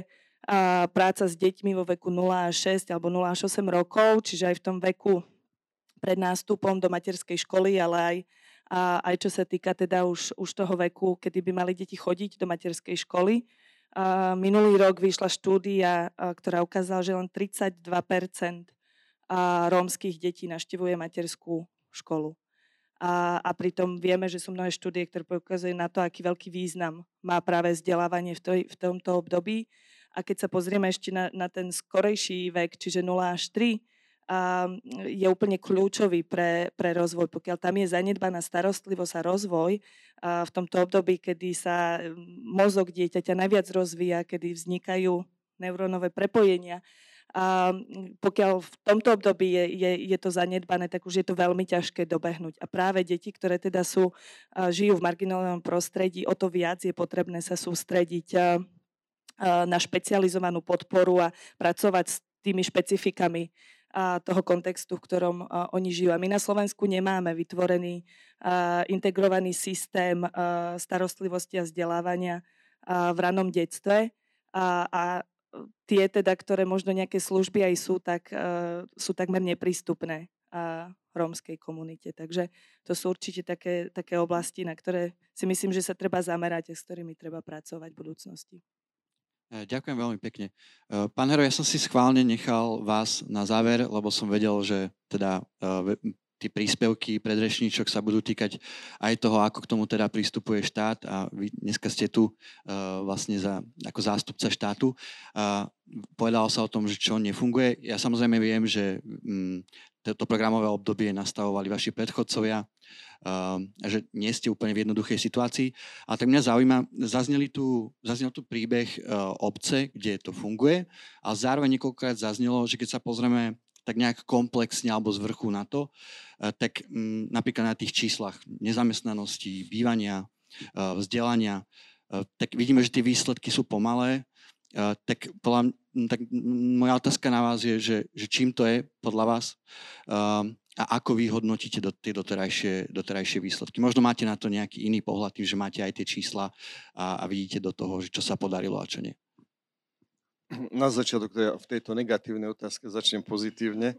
a, práca s deťmi vo veku 0 až 6 alebo 0 až 8 rokov, čiže aj v tom veku pred nástupom do materskej školy, ale aj, a, aj čo sa týka teda už, už toho veku, kedy by mali deti chodiť do materskej školy. A, minulý rok vyšla štúdia, ktorá ukázala, že len 32% rómskych detí naštevuje materskú školu a, a pritom vieme, že sú mnohé štúdie, ktoré poukazujú na to, aký veľký význam má práve vzdelávanie v, to, v tomto období. A keď sa pozrieme ešte na, na ten skorejší vek, čiže 0 až 3, a je úplne kľúčový pre, pre rozvoj. Pokiaľ tam je zanedbaná starostlivosť a rozvoj a v tomto období, kedy sa mozog dieťaťa najviac rozvíja, kedy vznikajú neurónové prepojenia, a pokiaľ v tomto období je, je, je to zanedbané, tak už je to veľmi ťažké dobehnúť. A práve deti, ktoré teda sú, žijú v marginálnom prostredí, o to viac je potrebné sa sústrediť na špecializovanú podporu a pracovať s tými špecifikami toho kontextu, v ktorom oni žijú. A my na Slovensku nemáme vytvorený integrovaný systém starostlivosti a vzdelávania v ranom detstve. A, a tie teda, ktoré možno nejaké služby aj sú, tak uh, sú takmer neprístupné uh, rómskej komunite. Takže to sú určite také, také oblasti, na ktoré si myslím, že sa treba zamerať a s ktorými treba pracovať v budúcnosti. E, ďakujem veľmi pekne. Pán Hero, ja som si schválne nechal vás na záver, lebo som vedel, že teda tie príspevky predrečníčok sa budú týkať aj toho, ako k tomu teda pristupuje štát a vy dneska ste tu uh, vlastne za, ako zástupca štátu. Uh, povedalo sa o tom, že čo nefunguje. Ja samozrejme viem, že um, toto programové obdobie nastavovali vaši predchodcovia, uh, že nie ste úplne v jednoduchej situácii. A tak mňa zaujíma, zazneli tu, zaznel tu príbeh uh, obce, kde to funguje, a zároveň niekoľkokrát zaznelo, že keď sa pozrieme tak nejak komplexne alebo z vrchu na to, eh, tak mm, napríklad na tých číslach nezamestnanosti, bývania, eh, vzdelania, eh, tak vidíme, že tie výsledky sú pomalé. Tak, podľa, tak moja otázka na vás je, že, že čím to je podľa vás a ako vy hodnotíte do, tie doterajšie, doterajšie výsledky. Možno máte na to nejaký iný pohľad, tým, že máte aj tie čísla a, a vidíte do toho, že čo sa podarilo a čo nie na začiatok teda v tejto negatívnej otázke začnem pozitívne.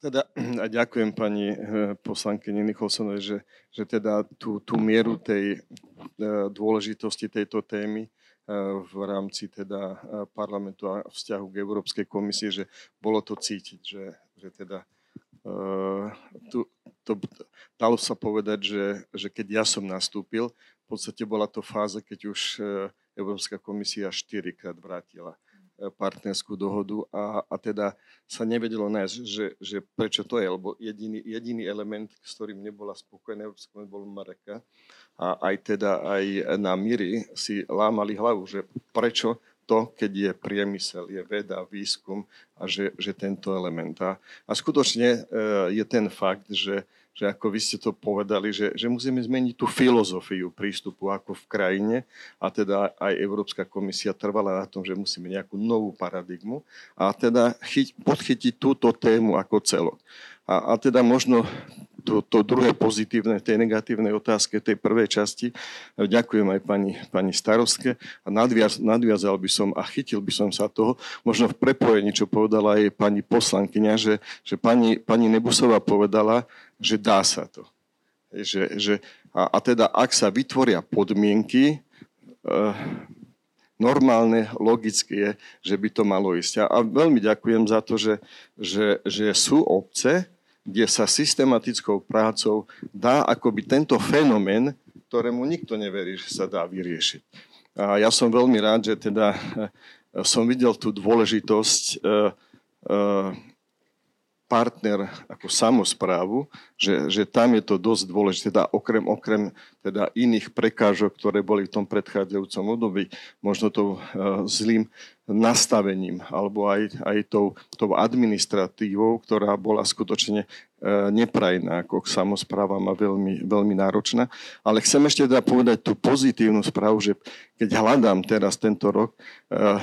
Teda a ďakujem pani eh, poslankyni Nicholsonovej, že, že teda tú, tú mieru tej eh, dôležitosti tejto témy v rámci teda parlamentu a vzťahu k Európskej komisie, že bolo to cítiť, že, že teda tu, to, dalo sa povedať, že, že keď ja som nastúpil, v podstate bola to fáza, keď už Európska komisia štyrikrát vrátila partnerskú dohodu a, a teda sa nevedelo nájsť, že, že prečo to je, lebo jediný, jediný element, s ktorým nebola spokojná Európska bol Mareka a aj teda aj na Miri si lámali hlavu, že prečo to, keď je priemysel, je veda, výskum a že, že tento element. A, a skutočne e, je ten fakt, že, že ako vy ste to povedali, že, že musíme zmeniť tú filozofiu prístupu ako v krajine a teda aj Európska komisia trvala na tom, že musíme nejakú novú paradigmu a teda chyť, podchytiť túto tému ako celok. A, a teda možno to, to druhé pozitívne tej negatívnej otázke, tej prvej časti. Ďakujem aj pani, pani starostke a nadviaz, nadviazal by som a chytil by som sa toho, možno v prepojení, čo povedala aj pani poslankyňa, že, že pani, pani Nebusová povedala, že dá sa to. Že, že, a, a teda ak sa vytvoria podmienky, uh, normálne, logické je, že by to malo ísť. A, a veľmi ďakujem za to, že, že, že sú obce, kde sa systematickou prácou dá akoby tento fenomén, ktorému nikto neverí, že sa dá vyriešiť. A ja som veľmi rád, že teda eh, som videl tú dôležitosť eh, eh, partner ako samozprávu, že, že tam je to dosť dôležité, teda okrem, okrem teda iných prekážok, ktoré boli v tom predchádzajúcom období, možno tou uh, zlým nastavením alebo aj, aj tou, tou administratívou, ktorá bola skutočne uh, neprajná ako k samozprávam a veľmi, veľmi náročná. Ale chcem ešte teda povedať tú pozitívnu správu, že keď hľadám teraz tento rok uh,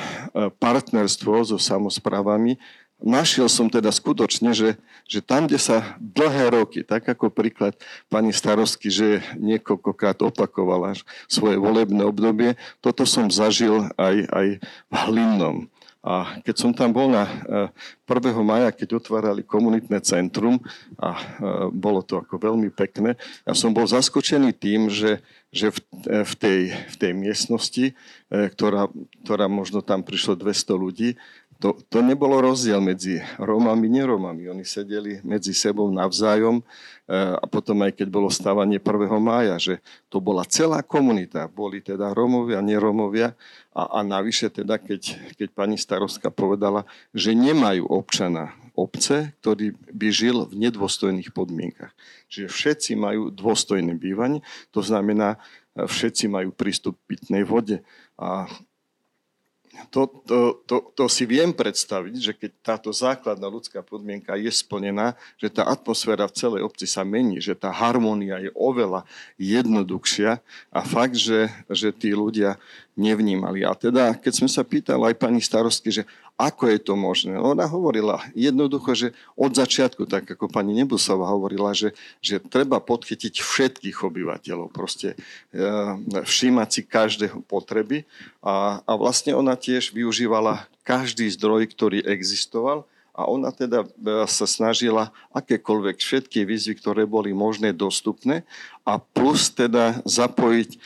partnerstvo so samozprávami, našiel som teda skutočne, že, že tam, kde sa dlhé roky, tak ako príklad pani starostky, že niekoľkokrát opakovala svoje volebné obdobie, toto som zažil aj, aj v Hlinnom. A keď som tam bol na 1. Eh, maja, keď otvárali komunitné centrum a eh, bolo to ako veľmi pekné, ja som bol zaskočený tým, že, že v, eh, v, tej, v tej miestnosti, ktorá, ktorá možno tam prišlo 200 ľudí, to, to nebolo rozdiel medzi Rómami a neromami. Oni sedeli medzi sebou navzájom e, a potom aj keď bolo stávanie 1. mája, že to bola celá komunita. Boli teda Rómovia, nerómovia a, a navyše teda, keď, keď pani starostka povedala, že nemajú občana obce, ktorý by žil v nedôstojných podmienkach. Čiže všetci majú dôstojné bývanie, to znamená, e, všetci majú prístup k pitnej vode. A to, to, to, to si viem predstaviť, že keď táto základná ľudská podmienka je splnená, že tá atmosféra v celej obci sa mení, že tá harmónia je oveľa jednoduchšia a fakt, že, že tí ľudia nevnímali. A teda, keď sme sa pýtali aj pani starostky, že ako je to možné? Ona hovorila jednoducho, že od začiatku, tak ako pani Nebusová hovorila, že, že treba podchytiť všetkých obyvateľov, proste e, všímať si každého potreby a, a vlastne ona tiež využívala každý zdroj, ktorý existoval a ona teda e, sa snažila akékoľvek všetky výzvy, ktoré boli možné, dostupné a plus teda zapojiť e,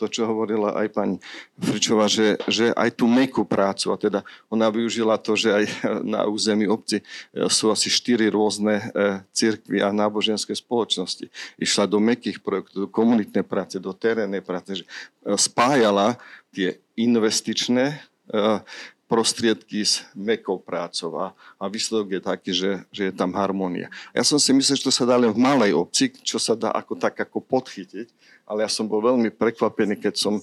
to, čo hovorila aj pani Fričová, že, že aj tú mekú prácu a teda ona využila to, že aj na území obci e, sú asi štyri rôzne cirkvy a náboženské spoločnosti. Išla do mekých projektov, do komunitnej práce, do terénnej práce, spájala tie investičné prostriedky s mekou prácou a, a výsledok je taký, že, že je tam harmónia. Ja som si myslel, že to sa dá len v malej obci, čo sa dá ako tak ako podchytiť, ale ja som bol veľmi prekvapený, keď som,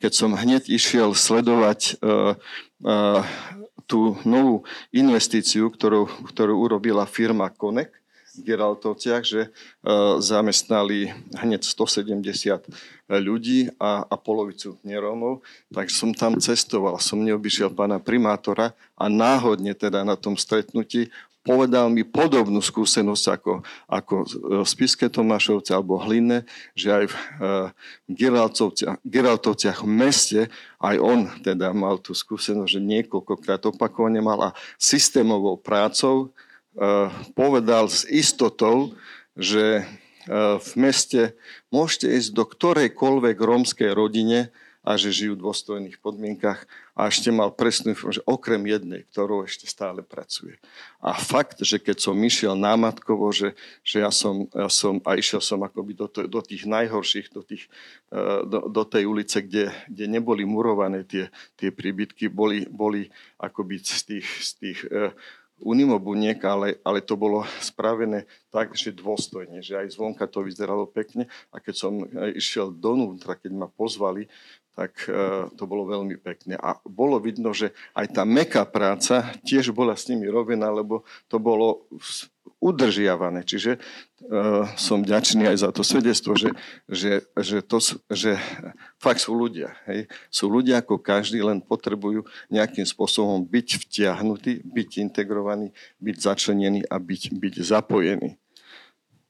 keď som hneď išiel sledovať uh, uh, tú novú investíciu, ktorú, ktorú urobila firma Konek, Geraltovciach, že e, zamestnali hneď 170 ľudí a, a polovicu nerómov. Tak som tam cestoval, som neobyšiel pána primátora a náhodne teda na tom stretnutí povedal mi podobnú skúsenosť ako, ako v Spiske Tomášovce alebo Hline, že aj v uh, Geraltovciach v meste aj on teda mal tú skúsenosť, že niekoľkokrát opakovane mal a systémovou prácou povedal s istotou, že eh, v meste môžete ísť do ktorejkoľvek rómskej rodine a že žijú v dôstojných podmienkach a ešte mal presnú informáciu, že okrem jednej, ktorou ešte stále pracuje. A fakt, že keď som išiel námatkovo, že, že ja, som, ja som, a išiel som akoby do, to, do tých najhorších, do, tých, e, do, do tej ulice, kde, kde neboli murované tie, tie príbytky, boli, boli akoby z tých, z tých uh, unimobuniek, ale, ale to bolo spravené tak, že dôstojne, že aj zvonka to vyzeralo pekne. A keď som išiel donútra, keď ma pozvali, tak uh, to bolo veľmi pekné. A bolo vidno, že aj tá meká práca tiež bola s nimi robená, lebo to bolo udržiavané. Čiže uh, som ďačný aj za to svedectvo, že, že, že, to, že fakt sú ľudia. Hej. Sú ľudia ako každý, len potrebujú nejakým spôsobom byť vtiahnutí, byť integrovaní, byť začlenení a byť, byť zapojení.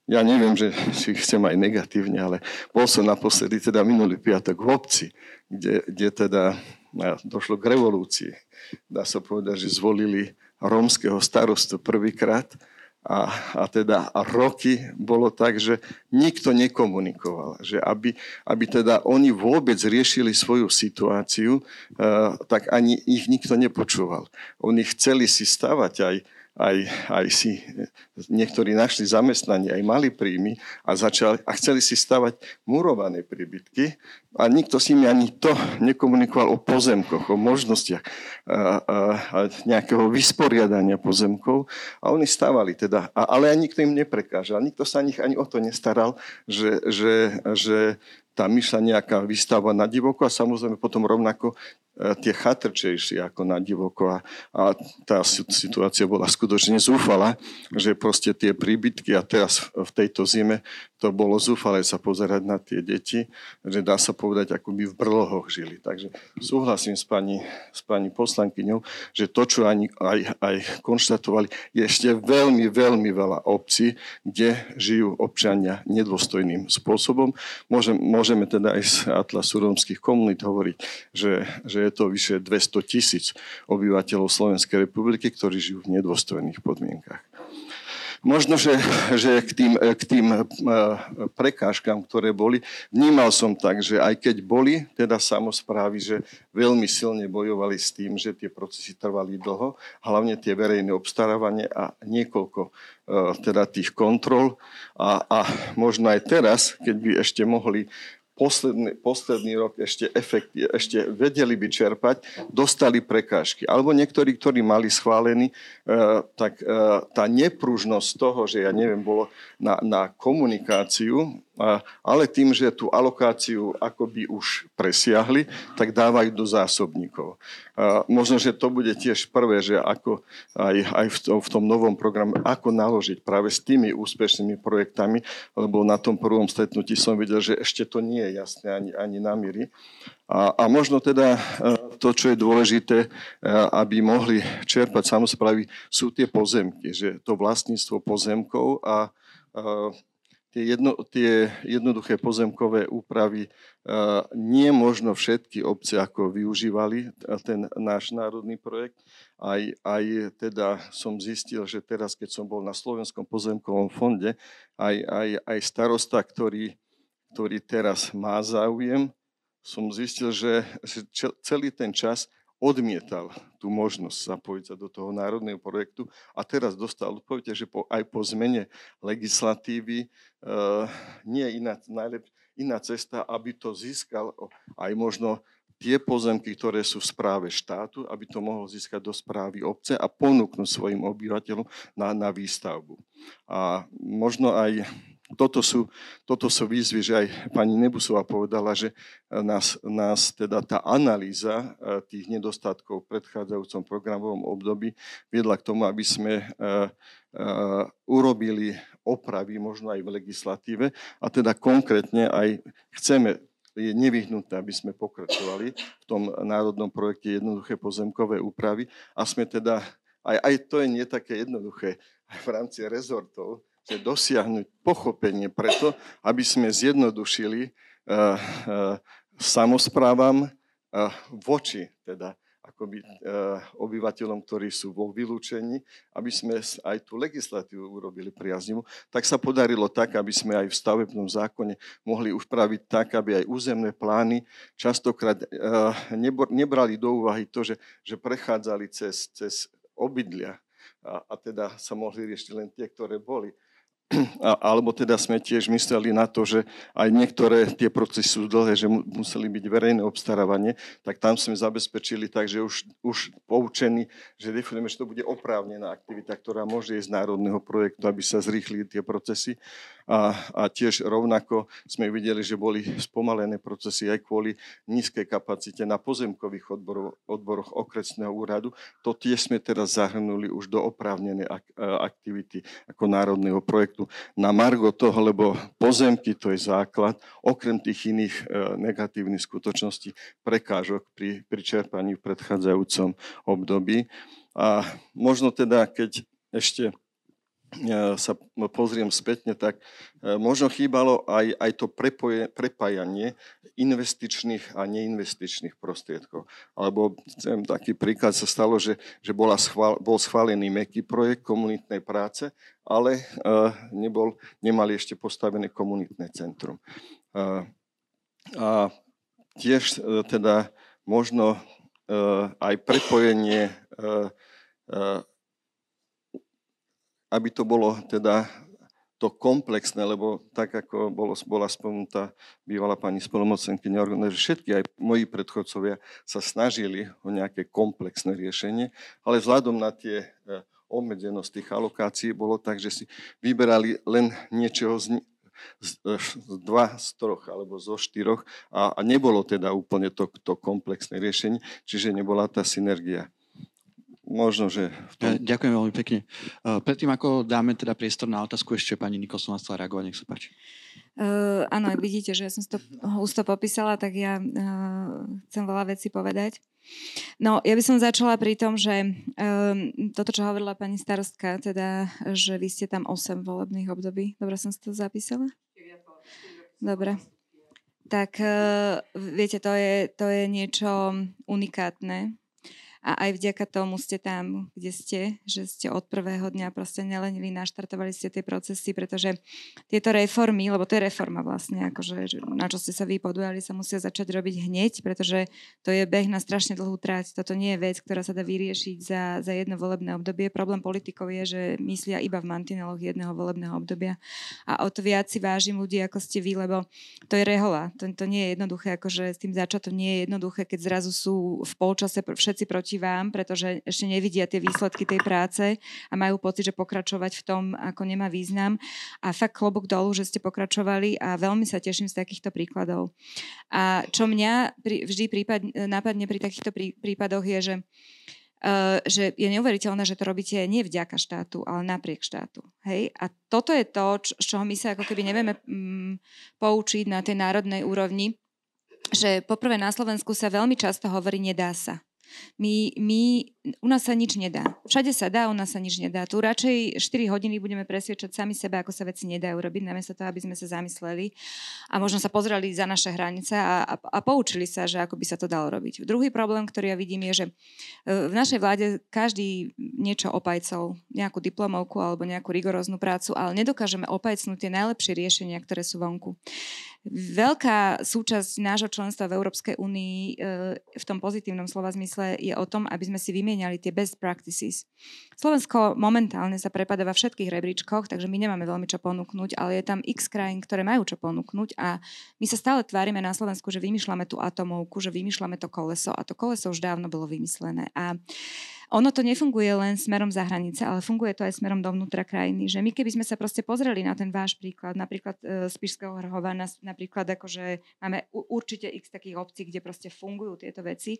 Ja neviem, že si chcem aj negatívne, ale bol som naposledy teda minulý piatok v obci, kde, kde teda došlo k revolúcii. Dá sa povedať, že zvolili rómskeho starostu prvýkrát a, a teda a roky bolo tak, že nikto nekomunikoval. Že aby, aby teda oni vôbec riešili svoju situáciu, uh, tak ani ich nikto nepočúval. Oni chceli si stavať aj aj, aj si niektorí našli zamestnanie, aj mali príjmy a, začali, a chceli si stavať murované príbytky a nikto s nimi ani to nekomunikoval o pozemkoch, o možnostiach a, a, a nejakého vysporiadania pozemkov. A oni stavali teda, a, ale aj nikto im neprekážal, nikto sa nich ani o to nestaral, že, že, že tam išla nejaká výstava na divoko a samozrejme potom rovnako E, tie chatrčejšie ako na divoko a, a tá situácia bola skutočne zúfala, že proste tie príbytky a teraz v tejto zime to bolo zúfale sa pozerať na tie deti, že dá sa povedať, ako by v brlohoch žili. Takže súhlasím s pani, s pani poslankyňou, že to, čo ani, aj, aj konštatovali, je ešte veľmi, veľmi veľa obcí, kde žijú občania nedôstojným spôsobom. Môžem, môžeme teda aj z Atlasu rómskych komunít hovoriť, že, že je to vyše 200 tisíc obyvateľov Slovenskej republiky, ktorí žijú v nedôstojných podmienkach. Možno, že, že k tým, k tým e, prekážkam, ktoré boli, vnímal som tak, že aj keď boli teda samozprávy, že veľmi silne bojovali s tým, že tie procesy trvali dlho, hlavne tie verejné obstarávanie a niekoľko e, teda tých kontrol. A, a možno aj teraz, keď by ešte mohli posledný, posledný rok ešte, efekt, ešte vedeli by čerpať, dostali prekážky. Alebo niektorí, ktorí mali schválený, e, tak e, tá nepružnosť toho, že ja neviem, bolo na, na komunikáciu, ale tým, že tú alokáciu akoby už presiahli, tak dávajú do zásobníkov. Možno, že to bude tiež prvé, že ako aj, aj v, tom, v tom novom programe, ako naložiť práve s tými úspešnými projektami, lebo na tom prvom stretnutí som videl, že ešte to nie je jasné ani, ani na míry. A, a možno teda e, to, čo je dôležité, e, aby mohli čerpať samozprávy, sú tie pozemky, že to vlastníctvo pozemkov a tie, jedno, tie jednoduché pozemkové úpravy nie možno všetky obce ako využívali ten náš národný projekt. Aj, aj teda som zistil, že teraz, keď som bol na Slovenskom pozemkovom fonde, aj, aj, aj starosta, ktorý, ktorý teraz má záujem, som zistil, že, celý ten čas odmietal tú možnosť zapojiť sa do toho národného projektu a teraz dostal odpoveď, že po, aj po zmene legislatívy nie je iná, najlep, iná cesta, aby to získal aj možno tie pozemky, ktoré sú v správe štátu, aby to mohol získať do správy obce a ponúknuť svojim obyvateľom na, na výstavbu. A možno aj toto sú, toto sú výzvy, že aj pani Nebusová povedala, že nás, nás teda tá analýza e, tých nedostatkov v predchádzajúcom programovom období viedla k tomu, aby sme uh, urobili opravy možno aj v legislatíve. A teda konkrétne aj chceme je nevyhnutné, aby sme pokračovali v tom národnom projekte jednoduché pozemkové úpravy. A sme teda, aj, aj to je nie také jednoduché, aj v rámci rezortov, že dosiahnuť pochopenie preto, aby sme zjednodušili uh, uh, samozprávam uh, voči teda akoby uh, obyvateľom, ktorí sú vo vylúčení, aby sme aj tú legislatívu urobili priaznivú, tak sa podarilo tak, aby sme aj v stavebnom zákone mohli upraviť tak, aby aj územné plány častokrát uh, nebrali do úvahy to, že, že prechádzali cez, cez obydlia. A, a teda sa mohli riešiť len tie, ktoré boli alebo teda sme tiež mysleli na to, že aj niektoré tie procesy sú dlhé, že museli byť verejné obstarávanie, tak tam sme zabezpečili tak, že už, už poučení, že definujeme, že to bude oprávnená aktivita, ktorá môže ísť z národného projektu, aby sa zrýchli tie procesy. A, a tiež rovnako sme videli, že boli spomalené procesy aj kvôli nízkej kapacite na pozemkových odborov, odboroch okresného úradu. To tiež sme teraz zahrnuli už do oprávnenej ak, aktivity ako národného projektu. Na margo toho, lebo pozemky to je základ, okrem tých iných e, negatívnych skutočností, prekážok pri, pri čerpaní v predchádzajúcom období. A možno teda, keď ešte sa pozriem spätne, tak e, možno chýbalo aj, aj to prepoje, prepájanie investičných a neinvestičných prostriedkov. Alebo chcem, taký príklad sa stalo, že, že bola schvál, bol schválený meký projekt komunitnej práce, ale uh, nebol, nemali ešte postavené komunitné centrum. Uh, a tiež uh, teda možno uh, aj prepojenie uh, uh, aby to bolo teda to komplexné, lebo tak, ako bolo, bola spomenutá bývalá pani spolomocenkyňa, že všetky aj moji predchodcovia sa snažili o nejaké komplexné riešenie, ale vzhľadom na tie e, obmedzenosť tých alokácií bolo tak, že si vyberali len niečoho z, z, e, z dva z troch alebo zo štyroch a, a nebolo teda úplne to, to komplexné riešenie, čiže nebola tá synergia možno, že... V tom... Ďakujem veľmi pekne. Eh, predtým, ako dáme teda priestor na otázku, ešte pani Nikolsonová chcela reagovať, nech sa páči. Uh, áno, vidíte, že ja som si to husto popísala, tak ja uh, chcem veľa vecí povedať. No, ja by som začala pri tom, že um, toto, čo hovorila pani starostka, teda, že vy ste tam 8 volebných období. Dobre som si to zapísala? Dobre. Tak uh, viete, to je, to je niečo unikátne a aj vďaka tomu ste tam, kde ste, že ste od prvého dňa proste nelenili, naštartovali ste tie procesy, pretože tieto reformy, lebo to je reforma vlastne, akože, na čo ste sa vy podujali, sa musia začať robiť hneď, pretože to je beh na strašne dlhú trať. Toto nie je vec, ktorá sa dá vyriešiť za, za jedno volebné obdobie. Problém politikov je, že myslia iba v mantineloch jedného volebného obdobia. A o to viac si vážim ľudí, ako ste vy, lebo to je rehola. To, to nie je jednoduché, akože s tým začať to nie je jednoduché, keď zrazu sú v polčase všetci proti vám, pretože ešte nevidia tie výsledky tej práce a majú pocit, že pokračovať v tom ako nemá význam. A fakt klobok dolu, že ste pokračovali a veľmi sa teším z takýchto príkladov. A čo mňa vždy prípad, nápadne pri takýchto prípadoch je, že Uh, že je neuveriteľné, že to robíte nie vďaka štátu, ale napriek štátu. Hej? A toto je to, z čoho my sa ako keby nevieme mm, poučiť na tej národnej úrovni, že poprvé na Slovensku sa veľmi často hovorí nedá sa. My, my, u nás sa nič nedá. Všade sa dá, u nás sa nič nedá. Tu radšej 4 hodiny budeme presviečať sami sebe, ako sa veci nedajú robiť, namiesto toho, aby sme sa zamysleli a možno sa pozreli za naše hranice a, a, a poučili sa, že ako by sa to dalo robiť. Druhý problém, ktorý ja vidím, je, že e, v našej vláde každý niečo opajcov, nejakú diplomovku alebo nejakú rigoróznu prácu, ale nedokážeme opajcnúť tie najlepšie riešenia, ktoré sú vonku. Veľká súčasť nášho členstva v Európskej únii e, v tom pozitívnom slova zmysle je o tom, aby sme si vymieniali tie best practices. Slovensko momentálne sa prepadáva v všetkých rebríčkoch, takže my nemáme veľmi čo ponúknuť, ale je tam x krajín, ktoré majú čo ponúknuť a my sa stále tvárime na Slovensku, že vymýšľame tú atomovku, že vymýšľame to koleso a to koleso už dávno bolo vymyslené. A ono to nefunguje len smerom za hranice, ale funguje to aj smerom dovnútra krajiny. Že my keby sme sa proste pozreli na ten váš príklad, napríklad e, z Pišského hrhova, napríklad akože máme určite x takých obcí, kde proste fungujú tieto veci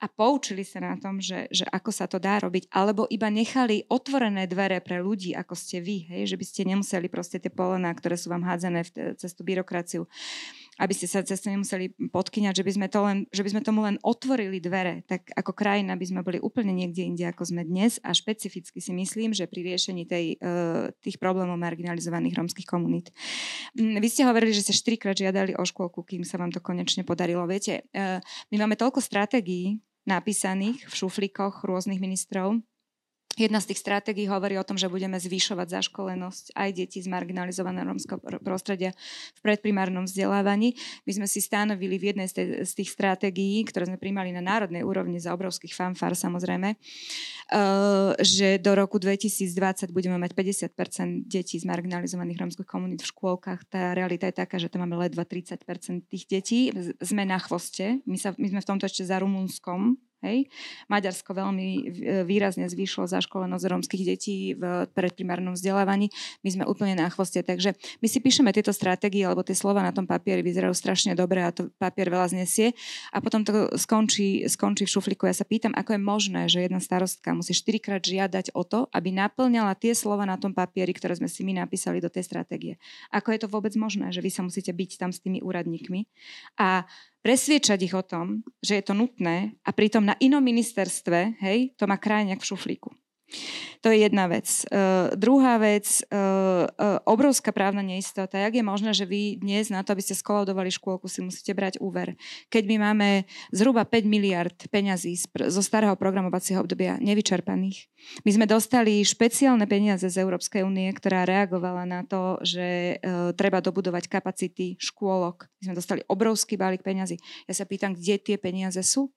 a poučili sa na tom, že, že ako sa to dá robiť, alebo iba nechali otvorené dvere pre ľudí, ako ste vy, hej, že by ste nemuseli proste tie polená, ktoré sú vám hádzané v, cez tú byrokraciu, aby ste sa cez to nemuseli podkyňať, že by, sme to len, že by sme tomu len otvorili dvere, tak ako krajina by sme boli úplne niekde inde, ako sme dnes a špecificky si myslím, že pri riešení tej, uh, tých problémov marginalizovaných rómskych komunít. Mm, vy ste hovorili, že ste štyrikrát žiadali o škôlku, kým sa vám to konečne podarilo. Viete, uh, my máme toľko stratégií, napísaných v šuflíkoch rôznych ministrov. Jedna z tých stratégií hovorí o tom, že budeme zvyšovať zaškolenosť aj detí z marginalizovaného rómskeho prostredia v predprimárnom vzdelávaní. My sme si stanovili v jednej z, tých stratégií, ktoré sme príjmali na národnej úrovni za obrovských fanfár samozrejme, uh, že do roku 2020 budeme mať 50% detí z marginalizovaných rómskych komunít v škôlkach. Tá realita je taká, že tam máme ledva 30% tých detí. Sme na chvoste. My, sa, my sme v tomto ešte za Rumunskom, Hej. Maďarsko veľmi výrazne zvýšilo zaškolenosť rómskych detí v predprimárnom vzdelávaní. My sme úplne na chvoste, takže my si píšeme tieto stratégie, alebo tie slova na tom papieri vyzerajú strašne dobre a to papier veľa znesie a potom to skončí, skončí v šuflíku. Ja sa pýtam, ako je možné, že jedna starostka musí štyrikrát žiadať o to, aby naplňala tie slova na tom papieri, ktoré sme si my napísali do tej stratégie. Ako je to vôbec možné, že vy sa musíte byť tam s tými úradníkmi a presviečať ich o tom, že je to nutné a pritom na inom ministerstve, hej, to má krajňak v šuflíku. To je jedna vec. Uh, druhá vec, uh, uh, obrovská právna neistota. Jak je možné, že vy dnes na to, aby ste skolaudovali škôlku, si musíte brať úver? Keď my máme zhruba 5 miliard peňazí zo starého programovacieho obdobia nevyčerpaných. My sme dostali špeciálne peniaze z Európskej únie, ktorá reagovala na to, že uh, treba dobudovať kapacity škôlok. My sme dostali obrovský balík peňazí. Ja sa pýtam, kde tie peniaze sú?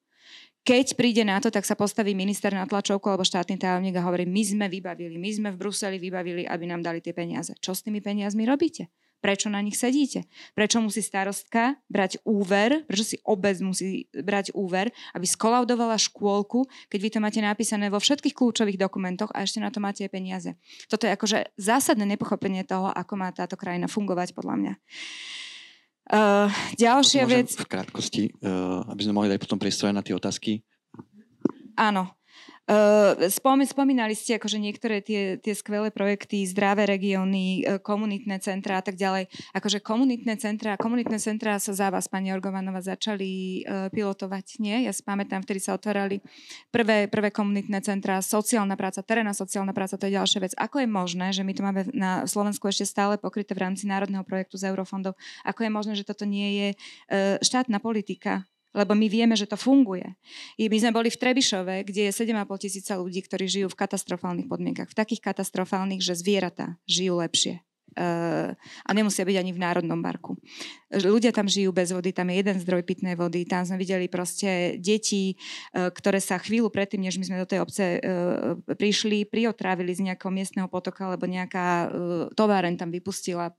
Keď príde na to, tak sa postaví minister na tlačovku alebo štátny tajomník a hovorí, my sme vybavili, my sme v Bruseli vybavili, aby nám dali tie peniaze. Čo s tými peniazmi robíte? Prečo na nich sedíte? Prečo musí starostka brať úver? Prečo si obec musí brať úver, aby skolaudovala škôlku, keď vy to máte napísané vo všetkých kľúčových dokumentoch a ešte na to máte peniaze? Toto je akože zásadné nepochopenie toho, ako má táto krajina fungovať podľa mňa. Uh, ďalšia vec... V krátkosti, uh, aby sme mohli dať potom priestor na tie otázky. Áno. Uh, spomínali ste akože niektoré tie, tie skvelé projekty, zdravé regióny, uh, komunitné centra a tak ďalej. Akože komunitné centra, komunitné centra sa za vás, pani Orgovanova, začali uh, pilotovať, nie? Ja si pamätám, vtedy sa otvárali prvé, prvé komunitné centra, sociálna práca, terénna sociálna práca, to je ďalšia vec. Ako je možné, že my to máme na Slovensku ešte stále pokryté v rámci národného projektu z eurofondov? Ako je možné, že toto nie je štátna politika? Lebo my vieme, že to funguje. I my sme boli v Trebišove, kde je 7,5 tisíca ľudí, ktorí žijú v katastrofálnych podmienkach. V takých katastrofálnych, že zvieratá žijú lepšie a nemusia byť ani v Národnom parku. Ľudia tam žijú bez vody, tam je jeden zdroj pitnej vody, tam sme videli proste deti, e, ktoré sa chvíľu predtým, než my sme do tej obce e, prišli, priotrávili z nejakého miestneho potoka, lebo nejaká e, továren tam vypustila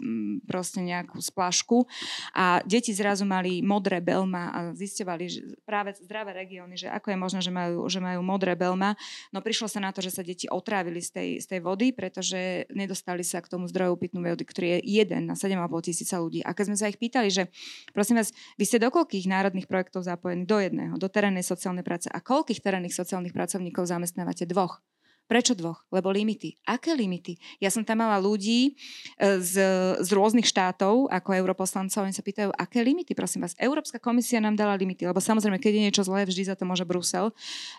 proste nejakú splašku a deti zrazu mali modré belma a zistovali že práve zdravé regióny, že ako je možné, že majú, že majú modré belma. No prišlo sa na to, že sa deti otrávili z tej, z tej vody, pretože nedostali sa k tomu zdroju pitnú vody, ktorý je jeden na 7,5 tisíca ľudí. A keď sme sa ich pýtali, že prosím vás, vy ste do koľkých národných projektov zapojení? Do jedného, do terénnej sociálnej práce. A koľkých terénnych sociálnych pracovníkov zamestnávate? Dvoch. Prečo dvoch? Lebo limity. Aké limity? Ja som tam mala ľudí e, z, z rôznych štátov, ako europoslancov, oni sa pýtajú, aké limity, prosím vás. Európska komisia nám dala limity, lebo samozrejme, keď je niečo zlé, vždy za to môže Brusel.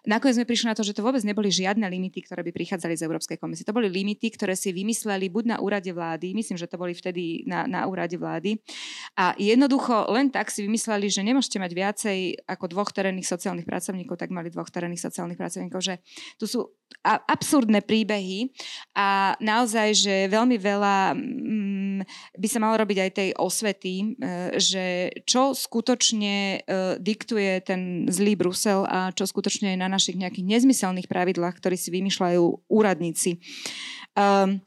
Nakoniec sme prišli na to, že to vôbec neboli žiadne limity, ktoré by prichádzali z Európskej komisie. To boli limity, ktoré si vymysleli buď na úrade vlády, myslím, že to boli vtedy na, na úrade vlády. A jednoducho len tak si vymysleli, že nemôžete mať viacej ako dvoch terénnych sociálnych pracovníkov, tak mali dvoch terénnych sociálnych pracovníkov, že tu sú a absurdné príbehy a naozaj, že veľmi veľa mm, by sa malo robiť aj tej osvety, e, že čo skutočne e, diktuje ten zlý Brusel a čo skutočne je na našich nejakých nezmyselných pravidlách, ktorí si vymýšľajú úradníci. Um,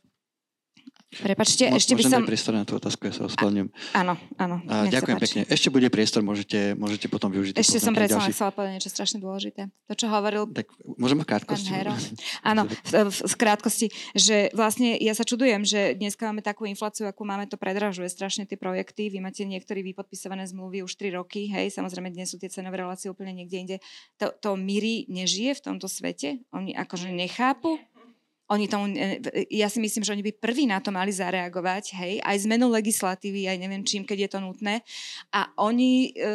Prepačte, Mo, ešte by som... priestor na tú otázku, ja sa ospravedlňujem. Áno, áno. A, ďakujem pekne. Ešte bude priestor, môžete, môžete potom využiť. Ešte som predsa len chcela povedať niečo strašne dôležité. To, čo hovoril... Tak môžeme v krátkosti. Áno, v, v, v krátkosti, že vlastne ja sa čudujem, že dneska máme takú infláciu, akú máme, to predražuje strašne tie projekty. Vy máte niektorí vypodpisované zmluvy už 3 roky, hej, samozrejme dnes sú tie cenové relácie úplne niekde inde. To, to Miri nežije v tomto svete? Oni akože nechápu? Oni tomu, e, ja si myslím, že oni by prví na to mali zareagovať, hej, aj zmenu legislatívy, aj neviem čím, keď je to nutné. A oni e,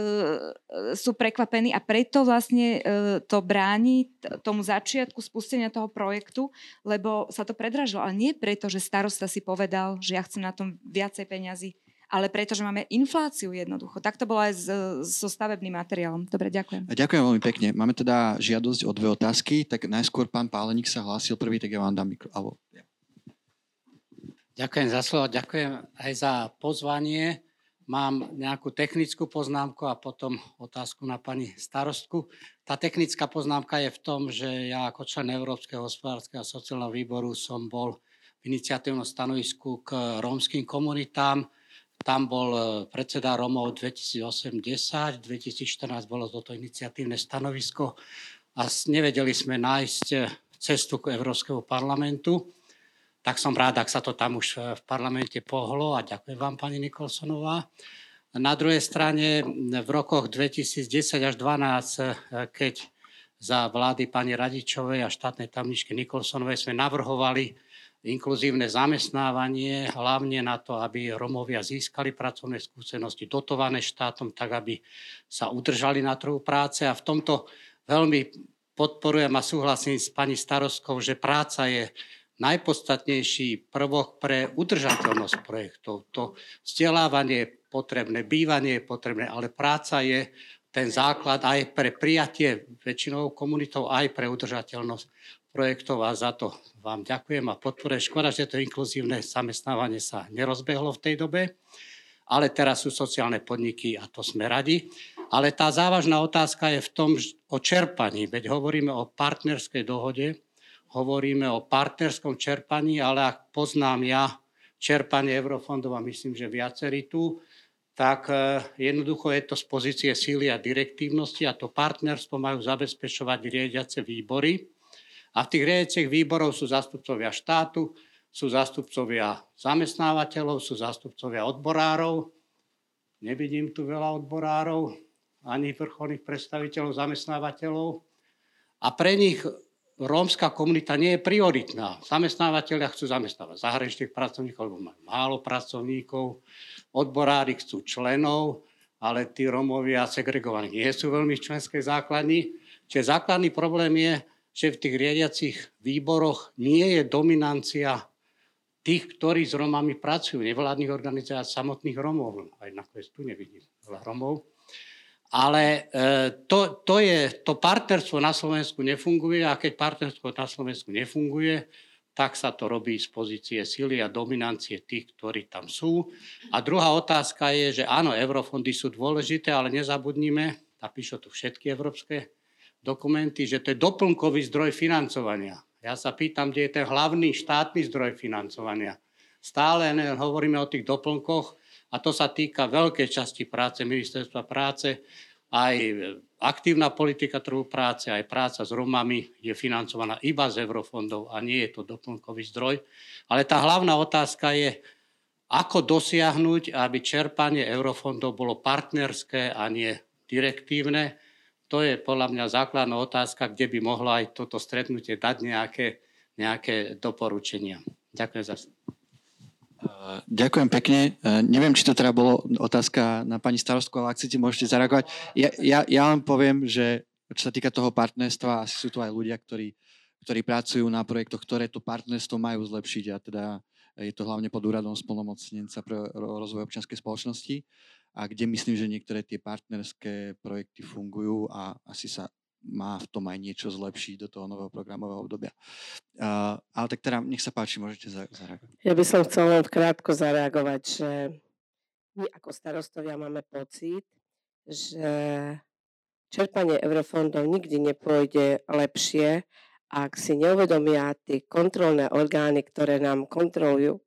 sú prekvapení a preto vlastne e, to bráni tomu začiatku spustenia toho projektu, lebo sa to predražilo. Ale nie preto, že starosta si povedal, že ja chcem na tom viacej peňazí, ale preto, že máme infláciu jednoducho. Tak to bolo aj so stavebným materiálom. Dobre, ďakujem. A ďakujem veľmi pekne. Máme teda žiadosť o dve otázky, tak najskôr pán Páleník sa hlásil prvý, tak ja vám dám mikro. Alebo. Ďakujem za slovo, ďakujem aj za pozvanie. Mám nejakú technickú poznámku a potom otázku na pani starostku. Tá technická poznámka je v tom, že ja ako člen Európskeho hospodárskeho a sociálneho výboru som bol v iniciatívnom stanovisku k rómskym komunitám. Tam bol e, predseda Rómov 2008-10, 2014 bolo toto iniciatívne stanovisko a nevedeli sme nájsť e, cestu k Európskeho parlamentu tak som rád, ak sa to tam už v parlamente pohlo a ďakujem vám, pani Nikolsonová. Na druhej strane v rokoch 2010 až 2012, keď za vlády pani Radičovej a štátnej tamničky Nikolsonovej sme navrhovali inkluzívne zamestnávanie, hlavne na to, aby Romovia získali pracovné skúsenosti dotované štátom, tak aby sa udržali na trhu práce. A v tomto veľmi podporujem a súhlasím s pani starostkou, že práca je najpodstatnejší prvok pre udržateľnosť projektov. To vzdelávanie je potrebné, bývanie je potrebné, ale práca je ten základ aj pre prijatie väčšinou komunitov, aj pre udržateľnosť projektov a za to vám ďakujem a podporujem. Škoda, že to inkluzívne zamestnávanie sa nerozbehlo v tej dobe, ale teraz sú sociálne podniky a to sme radi. Ale tá závažná otázka je v tom o čerpaní, veď hovoríme o partnerskej dohode, hovoríme o partnerskom čerpaní, ale ak poznám ja čerpanie eurofondov a myslím, že viacerí tu, tak e, jednoducho je to z pozície síly a direktívnosti a to partnerstvo majú zabezpečovať riadiace výbory. A v tých riadiacich výborov sú zástupcovia štátu, sú zástupcovia zamestnávateľov, sú zástupcovia odborárov. Nevidím tu veľa odborárov, ani vrcholných predstaviteľov zamestnávateľov. A pre nich rómska komunita nie je prioritná. Zamestnávateľia chcú zamestnávať zahraničných pracovníkov, lebo majú málo pracovníkov, odborári chcú členov, ale tí Rómovia segregovaní nie sú veľmi v členskej základni. Čiže základný problém je, že v tých riadiacich výboroch nie je dominancia tých, ktorí s Romami pracujú, nevládnych organizácií, samotných Romov. Aj nakoniec tu nevidím veľa Romov. Ale e, to, to, je, to partnerstvo na Slovensku nefunguje a keď partnerstvo na Slovensku nefunguje, tak sa to robí z pozície sily a dominancie tých, ktorí tam sú. A druhá otázka je, že áno, eurofondy sú dôležité, ale nezabudnime, a tu všetky európske dokumenty, že to je doplnkový zdroj financovania. Ja sa pýtam, kde je ten hlavný štátny zdroj financovania. Stále hovoríme o tých doplnkoch, a to sa týka veľkej časti práce ministerstva práce. Aj aktívna politika trhu práce, aj práca s Romami je financovaná iba z eurofondov a nie je to doplnkový zdroj. Ale tá hlavná otázka je, ako dosiahnuť, aby čerpanie eurofondov bolo partnerské a nie direktívne. To je podľa mňa základná otázka, kde by mohlo aj toto stretnutie dať nejaké, nejaké doporučenia. Ďakujem za Ďakujem pekne. Neviem, či to teda bolo otázka na pani starostku, ale ak chcete, môžete zareagovať. Ja, ja, ja len poviem, že čo sa týka toho partnerstva, asi sú tu aj ľudia, ktorí, ktorí pracujú na projektoch, ktoré to partnerstvo majú zlepšiť a teda je to hlavne pod úradom spolnomocnenca pre rozvoj občianskej spoločnosti a kde myslím, že niektoré tie partnerské projekty fungujú a asi sa má v tom aj niečo zlepšiť do toho nového programového obdobia. Uh, ale tak teda, nech sa páči, môžete zareagovať. Ja by som chcel len krátko zareagovať, že my ako starostovia máme pocit, že čerpanie eurofondov nikdy nepôjde lepšie, ak si neuvedomia tie kontrolné orgány, ktoré nám kontrolujú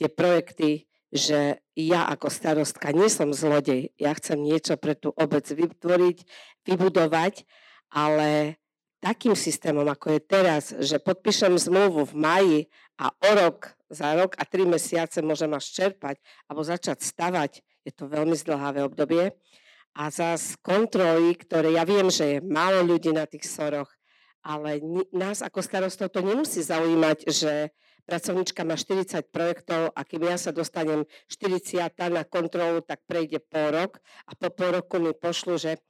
tie projekty, že ja ako starostka nie som zlodej, ja chcem niečo pre tú obec vytvoriť, vybudovať ale takým systémom, ako je teraz, že podpíšem zmluvu v maji a o rok, za rok a tri mesiace môžem až čerpať alebo začať stavať, je to veľmi zdlhavé obdobie. A zás kontroly, ktoré ja viem, že je málo ľudí na tých soroch, ale nás ako starostov to nemusí zaujímať, že pracovníčka má 40 projektov a kým ja sa dostanem 40 na kontrolu, tak prejde pol rok a po pol roku mi pošlu, že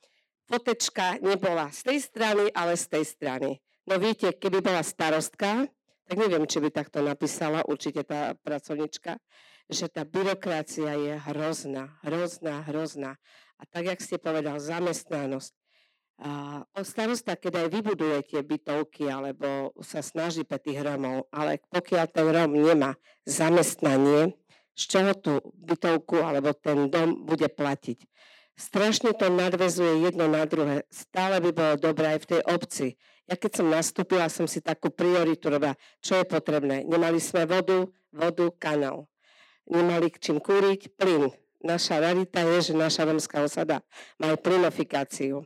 fotečka nebola z tej strany, ale z tej strany. No viete, keby bola starostka, tak neviem, či by takto napísala určite tá pracovnička, že tá byrokracia je hrozná, hrozná, hrozná. A tak, jak ste povedal, zamestnanosť. A starosta, keď aj vybudujete bytovky, alebo sa snaží pre tých Romov, ale pokiaľ ten Rom nemá zamestnanie, z čoho tú bytovku alebo ten dom bude platiť. Strašne to nadvezuje jedno na druhé. Stále by bolo dobré aj v tej obci. Ja keď som nastúpila, som si takú prioritu robila, čo je potrebné. Nemali sme vodu, vodu, kanál. Nemali k čím kúriť, plyn. Naša rarita je, že naša romská osada má aj plynofikáciu.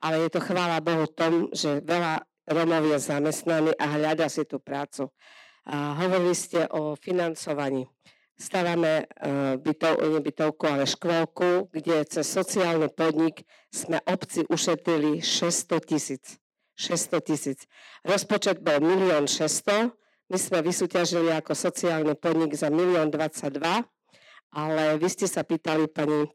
Ale je to chvála Bohu tom, že veľa Romov je zamestnaný a hľada si tú prácu. A hovorili ste o financovaní stavame uh, bytov, bytovku, ale škôlku, kde cez sociálny podnik sme obci ušetrili 600 tisíc. 600 tisíc. Rozpočet bol 1 600 my sme vysúťažili ako sociálny podnik za 1 22 ale vy ste sa pýtali pani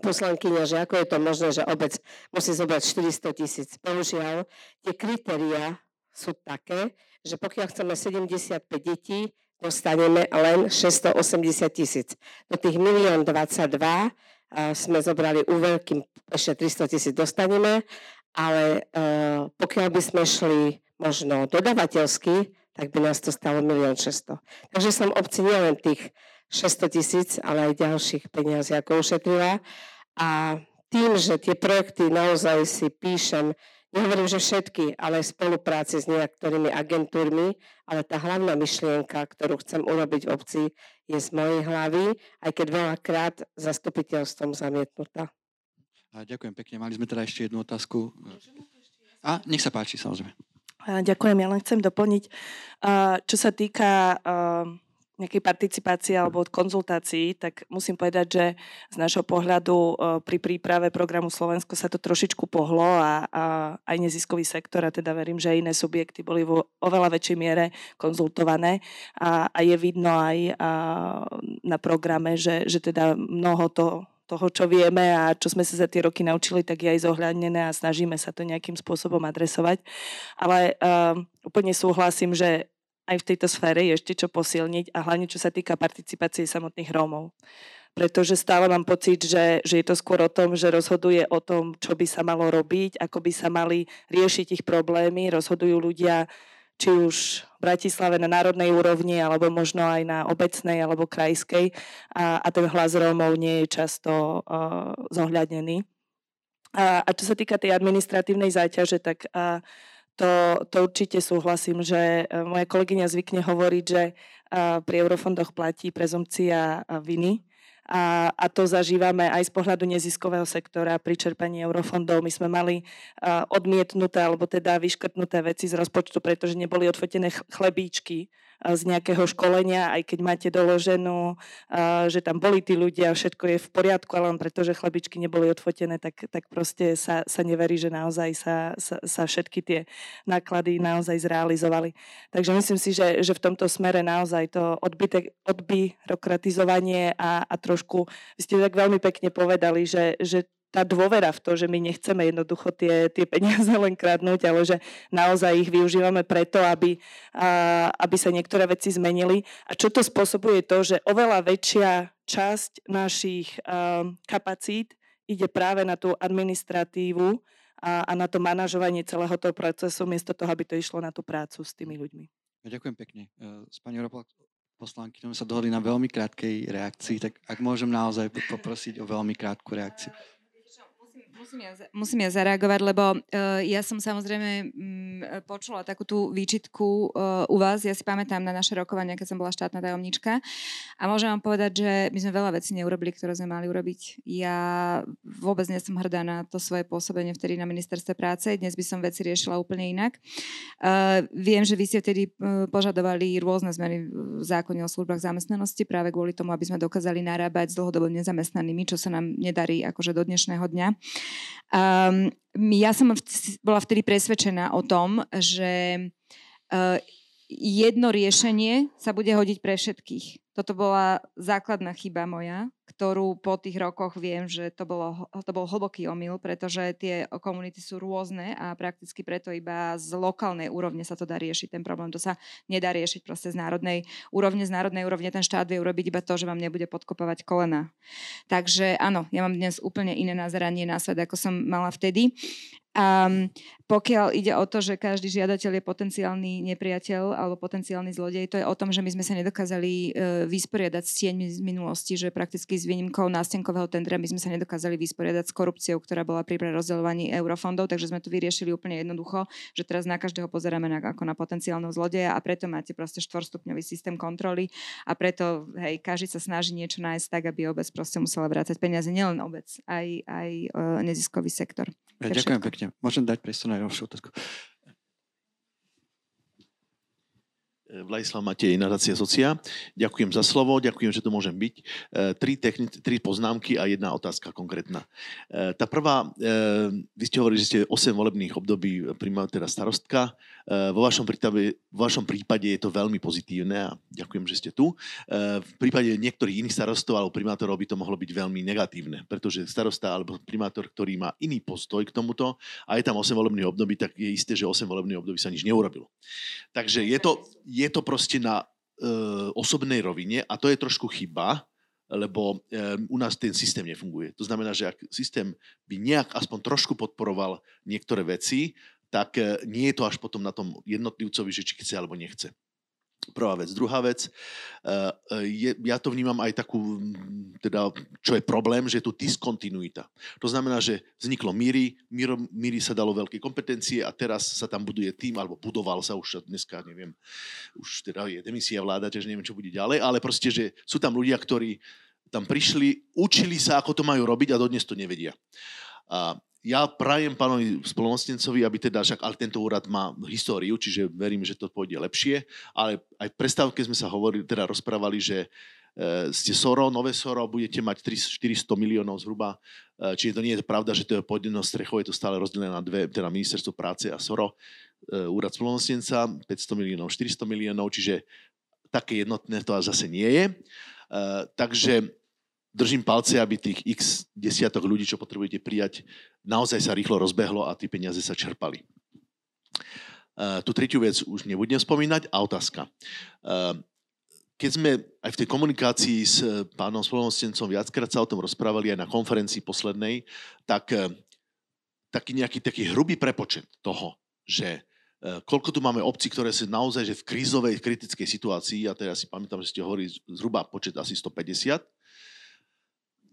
poslankyňa, že ako je to možné, že obec musí zobrať 400 tisíc. Bohužiaľ, tie kritéria sú také, že pokiaľ chceme 75 detí, dostaneme len 680 tisíc. Do tých 1 22 sme zobrali úver, kým ešte 300 tisíc dostaneme, ale e, pokiaľ by sme šli možno dodavateľsky, tak by nás to stalo 1 600 Takže som obci nielen tých 600 tisíc, ale aj ďalších peniazí ako ušetrila. A tým, že tie projekty naozaj si píšem Nehovorím, že všetky, ale v spolupráci s niektorými agentúrmi, ale tá hlavná myšlienka, ktorú chcem urobiť v obci, je z mojej hlavy, aj keď veľakrát zastupiteľstvom zamietnutá. A ďakujem pekne. Mali sme teda ešte jednu otázku. A nech sa páči, samozrejme. Ďakujem, ja len chcem doplniť. Čo sa týka nejakej participácie alebo od konzultácií, tak musím povedať, že z našho pohľadu e, pri príprave programu Slovensko sa to trošičku pohlo a, a aj neziskový sektor a teda verím, že aj iné subjekty boli vo oveľa väčšej miere konzultované a, a je vidno aj a, na programe, že, že teda mnoho to toho, čo vieme a čo sme sa za tie roky naučili, tak je aj zohľadnené a snažíme sa to nejakým spôsobom adresovať. Ale uh, úplne súhlasím, že aj v tejto sfére je ešte čo posilniť a hlavne čo sa týka participácie samotných Rómov. Pretože stále mám pocit, že, že je to skôr o tom, že rozhoduje o tom, čo by sa malo robiť, ako by sa mali riešiť ich problémy. Rozhodujú ľudia či už v Bratislave na národnej úrovni, alebo možno aj na obecnej alebo krajskej. A, a ten hlas Rómov nie je často uh, zohľadnený. A, a čo sa týka tej administratívnej záťaže, tak uh, to, to určite súhlasím, že e, moja kolegyňa zvykne hovoriť, že e, pri eurofondoch platí prezumcia viny. A, a to zažívame aj z pohľadu neziskového sektora pri čerpaní eurofondov. My sme mali odmietnuté alebo teda vyškrtnuté veci z rozpočtu, pretože neboli odfotené chlebíčky z nejakého školenia, aj keď máte doloženú, že tam boli tí ľudia, všetko je v poriadku, ale len preto, že chlabičky neboli odfotené, tak, tak proste sa, sa neverí, že naozaj sa, sa, sa všetky tie náklady naozaj zrealizovali. Takže myslím si, že, že v tomto smere naozaj to odbyte, odbyrokratizovanie a, a trošku, vy ste tak veľmi pekne povedali, že, že tá dôvera v to, že my nechceme jednoducho tie, tie peniaze len kradnúť, ale že naozaj ich využívame preto, aby, a, aby sa niektoré veci zmenili. A čo to spôsobuje to, že oveľa väčšia časť našich a, kapacít ide práve na tú administratívu a, a na to manažovanie celého toho procesu, miesto toho, aby to išlo na tú prácu s tými ľuďmi. Ďakujem pekne. E, s pani poslanky sme sa dohodli na veľmi krátkej reakcii, tak ak môžem naozaj poprosiť o veľmi krátku reakciu. Musím ja, musím ja zareagovať, lebo uh, ja som samozrejme um, počula takú tú výčitku uh, u vás. Ja si pamätám na naše rokovania, keď som bola štátna tajomnička. A môžem vám povedať, že my sme veľa vecí neurobili, ktoré sme mali urobiť. Ja vôbec nie som hrdá na to svoje pôsobenie vtedy na ministerstve práce. Dnes by som veci riešila úplne inak. Uh, viem, že vy ste vtedy uh, požadovali rôzne zmeny v zákone o službách zamestnanosti práve kvôli tomu, aby sme dokázali narábať s dlhodobo nezamestnanými, čo sa nám nedarí akože do dnešného dňa. Um, ja som bola vtedy presvedčená o tom, že uh, jedno riešenie sa bude hodiť pre všetkých. Toto bola základná chyba moja, ktorú po tých rokoch viem, že to, bolo, to bol hlboký omyl, pretože tie komunity sú rôzne a prakticky preto iba z lokálnej úrovne sa to dá riešiť. Ten problém to sa nedá riešiť proste z národnej úrovne. Z národnej úrovne ten štát vie urobiť iba to, že vám nebude podkopovať kolena. Takže áno, ja mám dnes úplne iné nazeranie na svet, ako som mala vtedy. A pokiaľ ide o to, že každý žiadateľ je potenciálny nepriateľ alebo potenciálny zlodej, to je o tom, že my sme sa nedokázali e, vysporiadať s tieňmi z minulosti, že prakticky s výnimkou nástenkového tendra my sme sa nedokázali vysporiadať s korupciou, ktorá bola pri prerozdeľovaní eurofondov, takže sme to vyriešili úplne jednoducho, že teraz na každého pozeráme na, ako na potenciálneho zlodeja a preto máte proste štvorstupňový systém kontroly a preto hej, každý sa snaží niečo nájsť tak, aby obec proste musela vrácať peniaze, nielen obec, aj, aj uh, neziskový sektor. Ja, ďakujem všetko. pekne. Môžem dať priestor na ďalšiu otázku. Vladislav Matej, nadácia Socia. Ďakujem za slovo, ďakujem, že tu môžem byť. E, tri, techni- tri poznámky a jedna otázka konkrétna. E, tá prvá, e, vy ste hovorili, že ste 8 volebných období primátora starostka. Vo vašom, prípade, vo vašom prípade je to veľmi pozitívne a ďakujem, že ste tu. V prípade niektorých iných starostov alebo primátorov by to mohlo byť veľmi negatívne, pretože starosta alebo primátor, ktorý má iný postoj k tomuto a je tam 8 volebných období, tak je isté, že 8 volebných období sa nič neurobilo. Takže je to, je to proste na e, osobnej rovine a to je trošku chyba, lebo e, u nás ten systém nefunguje. To znamená, že ak systém by nejak aspoň trošku podporoval niektoré veci, tak e, nie je to až potom na tom jednotlivcovi, že či chce alebo nechce. Prvá vec. Druhá vec, eh, je, ja to vnímam aj takú, teda, čo je problém, že je tu diskontinuita. To znamená, že vzniklo Míry, Míry sa dalo veľké kompetencie a teraz sa tam buduje tým, alebo budoval sa už dneska, neviem, už teda je demisia vláda, takže neviem, čo bude ďalej, ale proste, že sú tam ľudia, ktorí tam prišli, učili sa, ako to majú robiť a dodnes to nevedia. A ja prajem pánovi spolomocnencovi, aby teda, však ale tento úrad má históriu, čiže verím, že to pôjde lepšie, ale aj v prestávke sme sa hovorili, teda rozprávali, že e, ste Soro, nové Soro, budete mať 400 miliónov zhruba, e, čiže to nie je pravda, že to je pod jednou strechou, je to stále rozdelené na dve, teda ministerstvo práce a Soro, e, úrad spolomocnenca, 500 miliónov, 400 miliónov, čiže také jednotné to zase nie je. Takže držím palce, aby tých x desiatok ľudí, čo potrebujete prijať, naozaj sa rýchlo rozbehlo a tie peniaze sa čerpali. Uh, tú tretiu vec už nebudem spomínať. A otázka. Uh, keď sme aj v tej komunikácii s pánom spolomocnencom viackrát sa o tom rozprávali aj na konferencii poslednej, tak uh, taký nejaký taký hrubý prepočet toho, že koľko tu máme obcí, ktoré sú naozaj že v krízovej, kritickej situácii, a teraz si pamätám, že ste hovorili zhruba počet asi 150,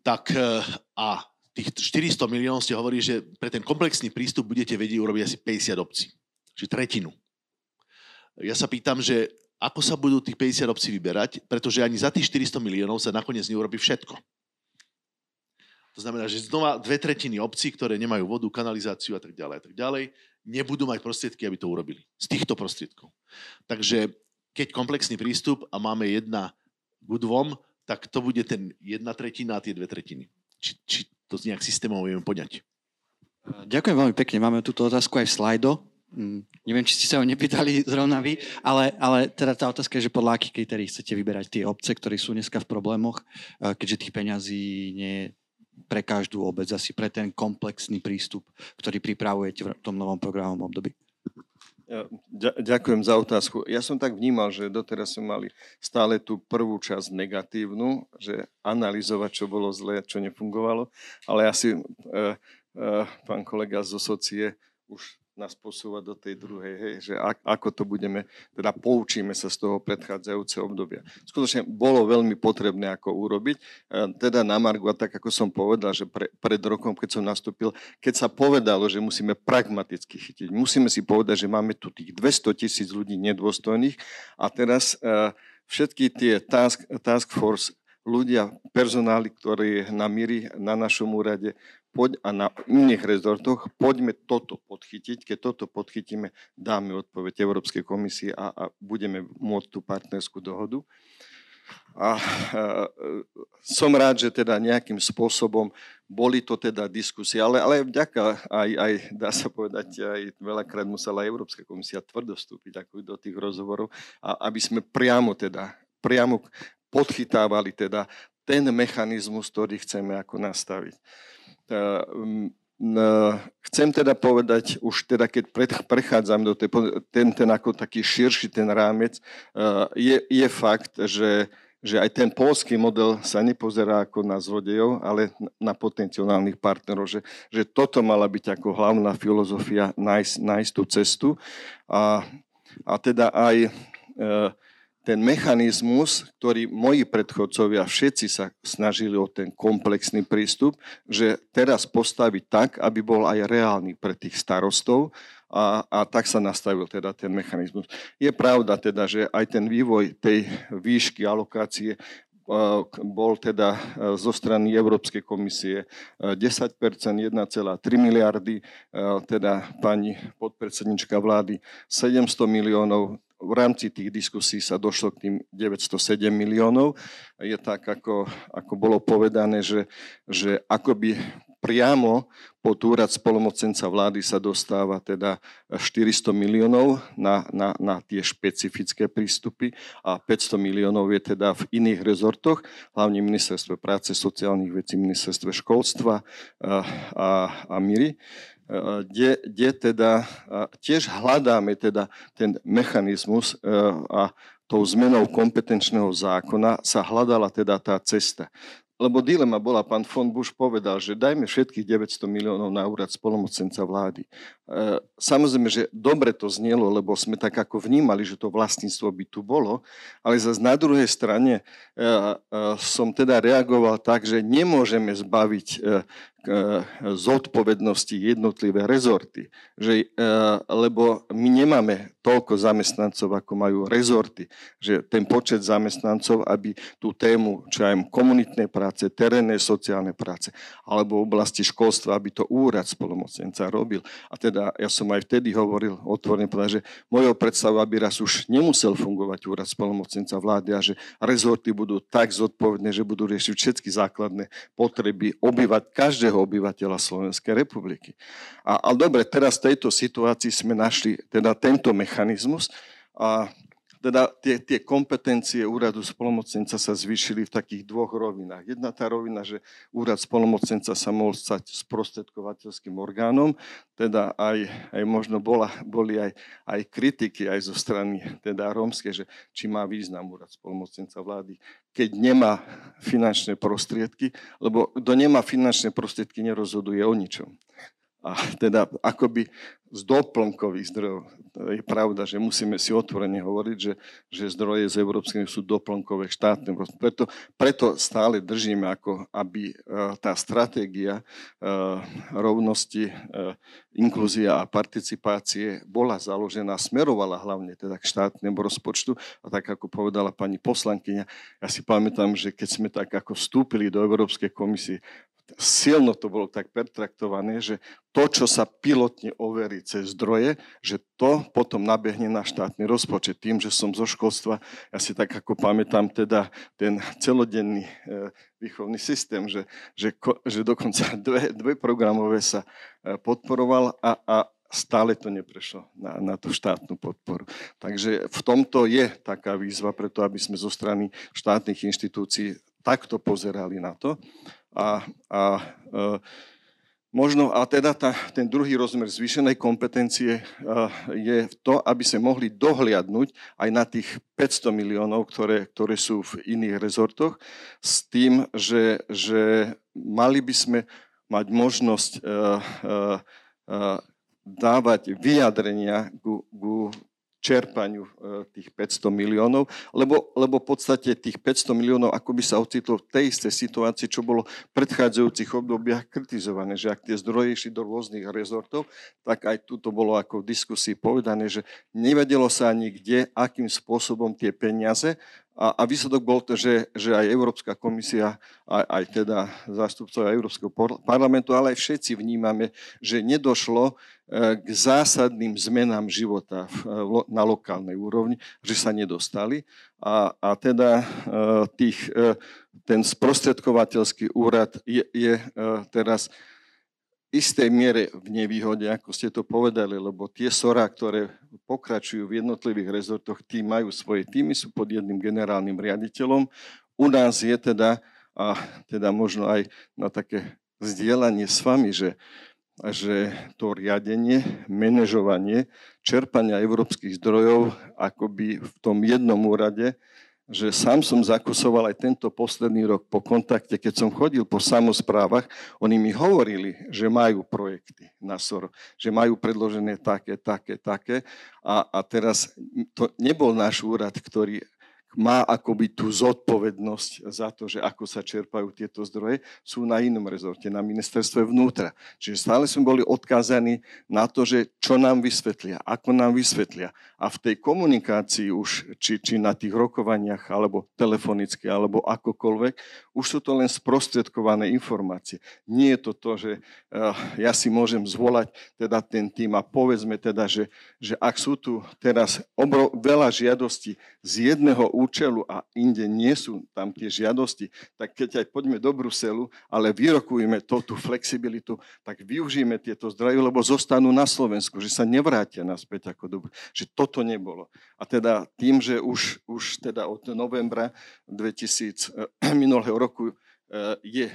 tak e, a tých 400 miliónov ste hovorí, že pre ten komplexný prístup budete vedieť urobiť asi 50 obcí. Čiže tretinu. Ja sa pýtam, že ako sa budú tých 50 obcí vyberať, pretože ani za tých 400 miliónov sa nakoniec neurobi všetko. To znamená, že znova dve tretiny obcí, ktoré nemajú vodu, kanalizáciu a tak ďalej a tak ďalej, nebudú mať prostriedky, aby to urobili. Z týchto prostriedkov. Takže keď komplexný prístup a máme jedna k dvom, tak to bude ten jedna tretina a tie dve tretiny. Či, či to nejak systémovo vieme poňať. Ďakujem veľmi pekne. Máme túto otázku aj v slajdo. Mm, neviem, či ste sa ho nepýtali zrovna vy, ale, ale teda tá otázka je, že podľa akých kritérií chcete vyberať tie obce, ktoré sú dneska v problémoch, eh, keďže tých peňazí nie je pre každú obec, asi pre ten komplexný prístup, ktorý pripravujete v tom novom programovom období. Ďakujem za otázku. Ja som tak vnímal, že doteraz sme mali stále tú prvú časť negatívnu, že analyzovať, čo bolo zlé, čo nefungovalo, ale asi e, e, pán kolega zo socie už nás posúva do tej druhej, hej, že ako to budeme, teda poučíme sa z toho predchádzajúceho obdobia. Skutočne bolo veľmi potrebné ako urobiť, teda na Margu, a tak ako som povedal, že pre, pred rokom, keď som nastúpil, keď sa povedalo, že musíme pragmaticky chytiť, musíme si povedať, že máme tu tých 200 tisíc ľudí nedôstojných a teraz uh, všetky tie task, task force ľudia, personály, ktorí na míri na našom úrade, poď a na iných rezortoch, poďme toto podchytiť. Keď toto podchytíme, dáme odpoveď Európskej komisii a, a budeme môcť tú partnerskú dohodu. A, a som rád, že teda nejakým spôsobom boli to teda diskusie, ale, ale vďaka aj, aj, dá sa povedať, aj veľakrát musela Európska komisia tvrdo vstúpiť do tých rozhovorov, a aby sme priamo teda, priamo podchytávali teda ten mechanizmus, ktorý chceme ako nastaviť. Chcem teda povedať, už teda keď prechádzam do tej, ten, ten ako taký širší ten rámec, je, je fakt, že, že aj ten polský model sa nepozerá ako na zlodejov, ale na potenciálnych partnerov, že, že toto mala byť ako hlavná filozofia nájsť, nájsť tú cestu. A, a teda aj ten mechanizmus, ktorý moji predchodcovia všetci sa snažili o ten komplexný prístup, že teraz postaviť tak, aby bol aj reálny pre tých starostov a, a tak sa nastavil teda ten mechanizmus. Je pravda teda, že aj ten vývoj tej výšky alokácie bol teda zo strany Európskej komisie 10%, 1,3 miliardy, teda pani podpredsednička vlády 700 miliónov, v rámci tých diskusí sa došlo k tým 907 miliónov. Je tak, ako, ako bolo povedané, že, že akoby priamo pod úrad spolomocenca vlády sa dostáva teda 400 miliónov na, na, na tie špecifické prístupy a 500 miliónov je teda v iných rezortoch, hlavne ministerstve práce, sociálnych vecí, ministerstve školstva a, a, a MIRI kde, kde teda tiež hľadáme teda ten mechanizmus e, a tou zmenou kompetenčného zákona sa hľadala teda tá cesta. Lebo dilema bola, pán von Bush povedal, že dajme všetkých 900 miliónov na úrad spolomocenca vlády. E, samozrejme, že dobre to znelo, lebo sme tak ako vnímali, že to vlastníctvo by tu bolo, ale zase na druhej strane e, e, som teda reagoval tak, že nemôžeme zbaviť zodpovednosti jednotlivé rezorty. Že, lebo my nemáme toľko zamestnancov, ako majú rezorty. Že ten počet zamestnancov, aby tú tému, čo aj komunitnej práce, terénnej sociálnej práce, alebo v oblasti školstva, aby to úrad spolomocenca robil. A teda teda ja som aj vtedy hovoril otvorene, povedal, že mojou predstavou, aby raz už nemusel fungovať úrad spolomocenca vlády a že rezorty budú tak zodpovedné, že budú riešiť všetky základné potreby obyvať, každého obyvateľa Slovenskej republiky. A, ale dobre, teraz v tejto situácii sme našli teda tento mechanizmus a teda tie, tie kompetencie úradu spolomocenca sa zvýšili v takých dvoch rovinách. Jedna tá rovina, že úrad spolomocenca sa mohol stať sprostredkovateľským orgánom, teda aj, aj možno bola, boli aj, aj kritiky aj zo strany teda rómske, že či má význam úrad spolomocenca vlády, keď nemá finančné prostriedky, lebo kto nemá finančné prostriedky, nerozhoduje o ničom. A teda akoby z doplnkových zdrojov. Je pravda, že musíme si otvorene hovoriť, že, že zdroje z Európskej sú doplnkové štátne. Preto, preto stále držíme, ako aby e, tá stratégia e, rovnosti, e, inklúzia a participácie bola založená, smerovala hlavne teda k štátnemu rozpočtu. A tak ako povedala pani poslankyňa, ja si pamätám, že keď sme tak ako vstúpili do Európskej komisie, silno to bolo tak pertraktované, že to, čo sa pilotne overí cez zdroje, že to potom nabehne na štátny rozpočet. Tým, že som zo školstva, ja si tak ako pamätám teda ten celodenný e, výchovný systém, že, že, že dokonca dve, dve programové sa e, podporoval a, a stále to neprešlo na, na tú štátnu podporu. Takže v tomto je taká výzva preto, aby sme zo strany štátnych inštitúcií takto pozerali na to. A, a e, možno, a teda tá, ten druhý rozmer zvýšenej kompetencie e, je to, aby sme mohli dohliadnúť aj na tých 500 miliónov, ktoré, ktoré sú v iných rezortoch, s tým, že, že mali by sme mať možnosť uh, uh, uh, dávať vyjadrenia ku, ku čerpaniu e, tých 500 miliónov, lebo, lebo v podstate tých 500 miliónov ako by sa ocitlo v tej istej situácii, čo bolo v predchádzajúcich obdobiach kritizované, že ak tie zdroje išli do rôznych rezortov, tak aj tu to bolo ako v diskusii povedané, že nevedelo sa ani kde, akým spôsobom tie peniaze a, a výsledok bol že, že aj Európska komisia, aj, aj teda zástupcovia Európskeho parlamentu, ale aj všetci vnímame, že nedošlo e, k zásadným zmenám života e, na lokálnej úrovni, že sa nedostali. A, a teda e, tých, ten sprostredkovateľský úrad je, je teraz istej miere v nevýhode, ako ste to povedali, lebo tie SORA, ktoré pokračujú v jednotlivých rezortoch, tí majú svoje týmy, sú pod jedným generálnym riaditeľom. u nás je teda, a teda možno aj na také zdieľanie s vami, že, že to riadenie, manažovanie, čerpania európskych zdrojov akoby v tom jednom úrade že sám som zakusoval aj tento posledný rok po kontakte, keď som chodil po samozprávach, oni mi hovorili, že majú projekty na SOR, že majú predložené také, také, také. A, a teraz to nebol náš úrad, ktorý má akoby tú zodpovednosť za to, že ako sa čerpajú tieto zdroje, sú na inom rezorte, na ministerstve vnútra. Čiže stále sme boli odkázaní na to, že čo nám vysvetlia, ako nám vysvetlia. A v tej komunikácii už, či, či na tých rokovaniach, alebo telefonicky, alebo akokoľvek, už sú to len sprostredkované informácie. Nie je to to, že uh, ja si môžem zvolať teda ten tým a povedzme teda, že, že ak sú tu teraz obro, veľa žiadostí z jedného účelu a inde nie sú tam tie žiadosti, tak keď aj poďme do Bruselu, ale vyrokujeme to, tú flexibilitu, tak využijeme tieto zdroje, lebo zostanú na Slovensku, že sa nevrátia naspäť ako dobro. Že toto nebolo. A teda tým, že už, už teda od novembra 2000, eh, minulého roku eh, je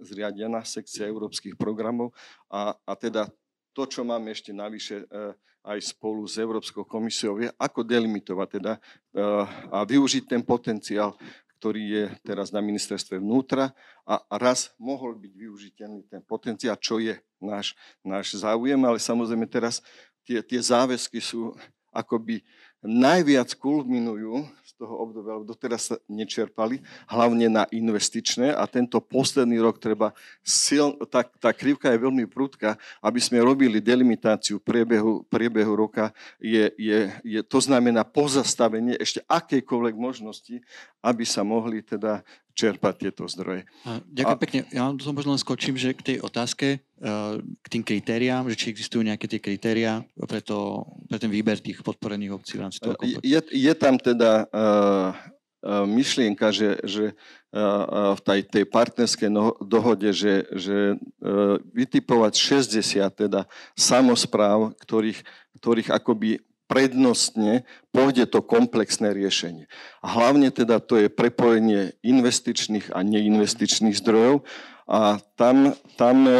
zriadená sekcia európskych programov a, a teda to, čo máme ešte navyše, eh, aj spolu s Európskou komisiou je, ako delimitovať teda eh, a využiť ten potenciál, ktorý je teraz na ministerstve vnútra a raz mohol byť využiteľný ten potenciál, čo je náš, náš záujem, ale samozrejme teraz tie, tie záväzky sú akoby najviac kulminujú z toho obdobia, lebo doteraz sa nečerpali, hlavne na investičné a tento posledný rok treba sil, tá, tá krivka je veľmi prudká, aby sme robili delimitáciu priebehu, priebehu roka, je, je, je, to znamená pozastavenie ešte akejkoľvek možnosti, aby sa mohli teda čerpať tieto zdroje. Ďakujem a, pekne. Ja som možno len skočím, že k tej otázke, k tým kritériám, že či existujú nejaké tie kritériá pre, to, pre ten výber tých podporených obcí v rámci toho je, je tam teda uh, myšlienka, že, že uh, v tej, tej partnerskej no, dohode, že, že uh, vytipovať 60 teda samozpráv, ktorých, ktorých akoby prednostne pôjde to komplexné riešenie. A hlavne teda to je prepojenie investičných a neinvestičných zdrojov a tam, tam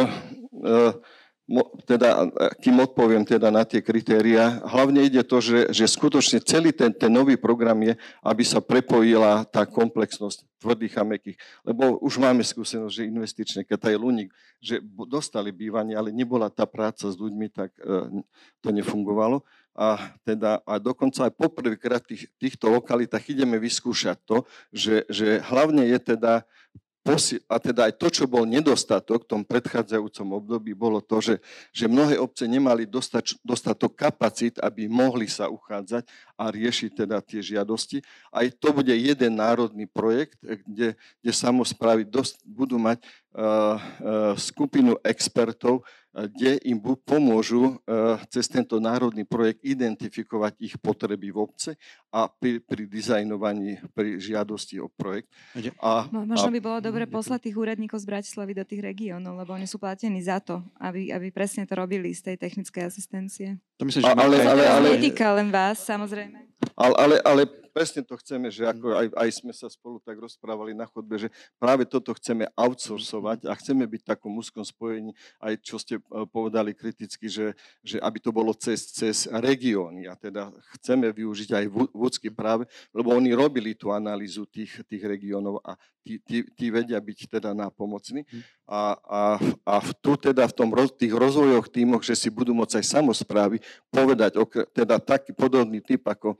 teda, kým odpoviem teda na tie kritéria, hlavne ide to, že, že skutočne celý ten, ten nový program je, aby sa prepojila tá komplexnosť tvrdých a mekých. Lebo už máme skúsenosť, že investičné, keď aj Luník, že dostali bývanie, ale nebola tá práca s ľuďmi, tak e, to nefungovalo a, teda, a dokonca aj poprvýkrát v tých, týchto lokalitách ideme vyskúšať to, že, že hlavne je teda a teda aj to, čo bol nedostatok v tom predchádzajúcom období, bolo to, že, že mnohé obce nemali dostač, dostatok kapacít, aby mohli sa uchádzať a riešiť teda tie žiadosti. Aj to bude jeden národný projekt, kde, kde samozprávy dost, budú mať uh, uh, skupinu expertov, kde im pomôžu eh, cez tento národný projekt identifikovať ich potreby v obce a pri, pri dizajnovaní, pri žiadosti o projekt. A, Možno by bolo dobre poslať tých úradníkov z Bratislavy do tých regiónov, lebo oni sú platení za to, aby, aby presne to robili z tej technickej asistencie. To myslím, že ale, ale, ale, netýka len vás, samozrejme. Ale, ale, ale presne to chceme, že ako aj, aj sme sa spolu tak rozprávali na chodbe, že práve toto chceme outsourcovať a chceme byť v takom úzkom spojení, aj čo ste e, povedali kriticky, že, že aby to bolo cez, cez regióny a teda chceme využiť aj vúcky práve, lebo oni robili tú analýzu tých, tých regiónov a tí, tí, tí vedia byť teda nápomocní. Hm. A, a, a tu teda v tom, tých rozvojoch týmoch, že si budú môcť aj samozprávy povedať, teda taký podobný typ ako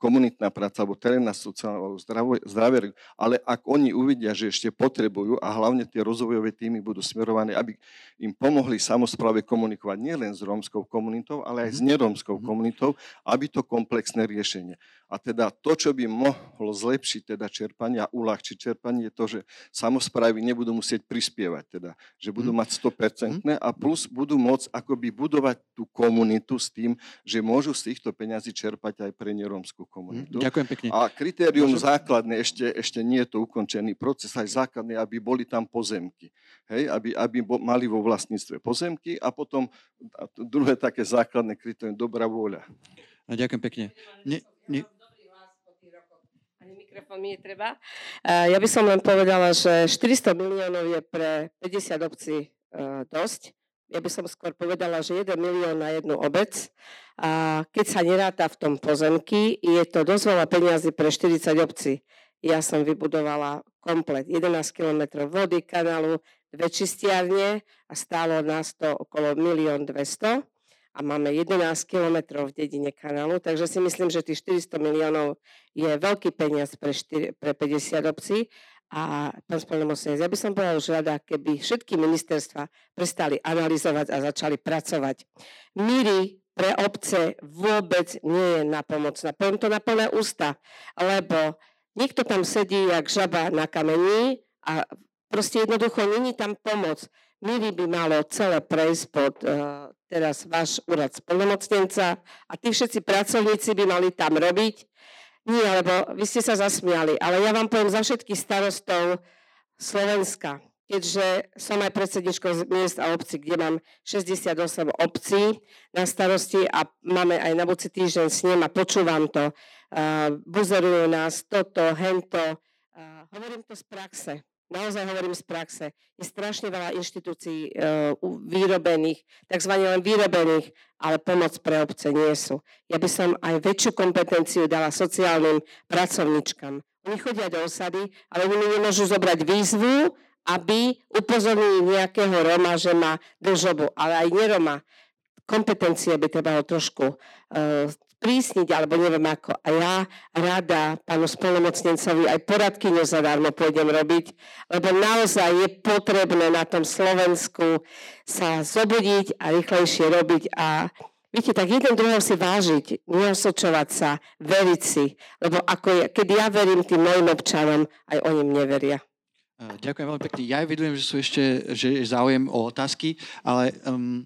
komunitná práca alebo terénna sociálna alebo zdravie, ale ak oni uvidia, že ešte potrebujú a hlavne tie rozvojové týmy budú smerované, aby im pomohli samozpráve komunikovať nielen s rómskou komunitou, ale aj s mhm. nerómskou mhm. komunitou, aby to komplexné riešenie. A teda to, čo by mohlo zlepšiť teda čerpanie a uľahčiť čerpanie, je to, že samozprávy nebudú musieť prispievať, teda, že budú mhm. mať 100% a plus budú môcť akoby budovať tú komunitu s tým, že môžu z týchto peňazí čerpať aj pre nerómskú komunitu. Ďakujem pekne. A kritérium Môžem... základné, ešte, ešte nie je to ukončený proces, aj základné, aby boli tam pozemky. Hej, aby, aby mali vo vlastníctve pozemky a potom a druhé také základné kritérium, dobrá vôľa. A ďakujem pekne. Ne, ne, mikrofón mi je treba. Ja by som len povedala, že 400 miliónov je pre 50 obcí e, dosť. Ja by som skôr povedala, že 1 milión na jednu obec. A keď sa neráta v tom pozemky, je to dosť veľa peniazy pre 40 obcí. Ja som vybudovala komplet 11 km vody, kanálu, dve čistiarne a stálo nás to okolo 1 200 a máme 11 kilometrov v dedine kanálu, takže si myslím, že tých 400 miliónov je veľký peniaz pre, 4, pre 50 obcí. A pán spolnomocnec, ja by som povedal už rada, keby všetky ministerstva prestali analyzovať a začali pracovať. Míry pre obce vôbec nie je napomocná. Poviem to na plné ústa, lebo niekto tam sedí jak žaba na kameni a proste jednoducho není tam pomoc. Míry by malo celé prejsť pod uh, teraz váš úrad spolnomocnenca a tí všetci pracovníci by mali tam robiť. Nie, lebo vy ste sa zasmiali, ale ja vám poviem za všetkých starostov Slovenska, keďže som aj predsedničkou miest a obcí, kde mám 68 obcí na starosti a máme aj na budúci týždeň s ním a počúvam to. Uh, buzerujú nás toto, hento. Uh, hovorím to z praxe naozaj hovorím z praxe, je strašne veľa inštitúcií e, vyrobených, tzv. len vyrobených, ale pomoc pre obce nie sú. Ja by som aj väčšiu kompetenciu dala sociálnym pracovničkám. Oni chodia do osady, ale oni nemôžu zobrať výzvu, aby upozornili nejakého Roma, že má dlžobu, ale aj neroma. Kompetencie by trebalo trošku uh, sprísniť, alebo neviem ako. A ja rada pánu spolomocnencovi aj poradkyňu zadarmo pôjdem robiť, lebo naozaj je potrebné na tom Slovensku sa zobudiť a rýchlejšie robiť a Viete, tak jeden druhého si vážiť, neosočovať sa, veriť si, lebo ako je, keď ja verím tým mojim občanom, aj oni mne veria. Ďakujem veľmi pekne. Ja evidujem, že sú ešte že je záujem o otázky, ale um,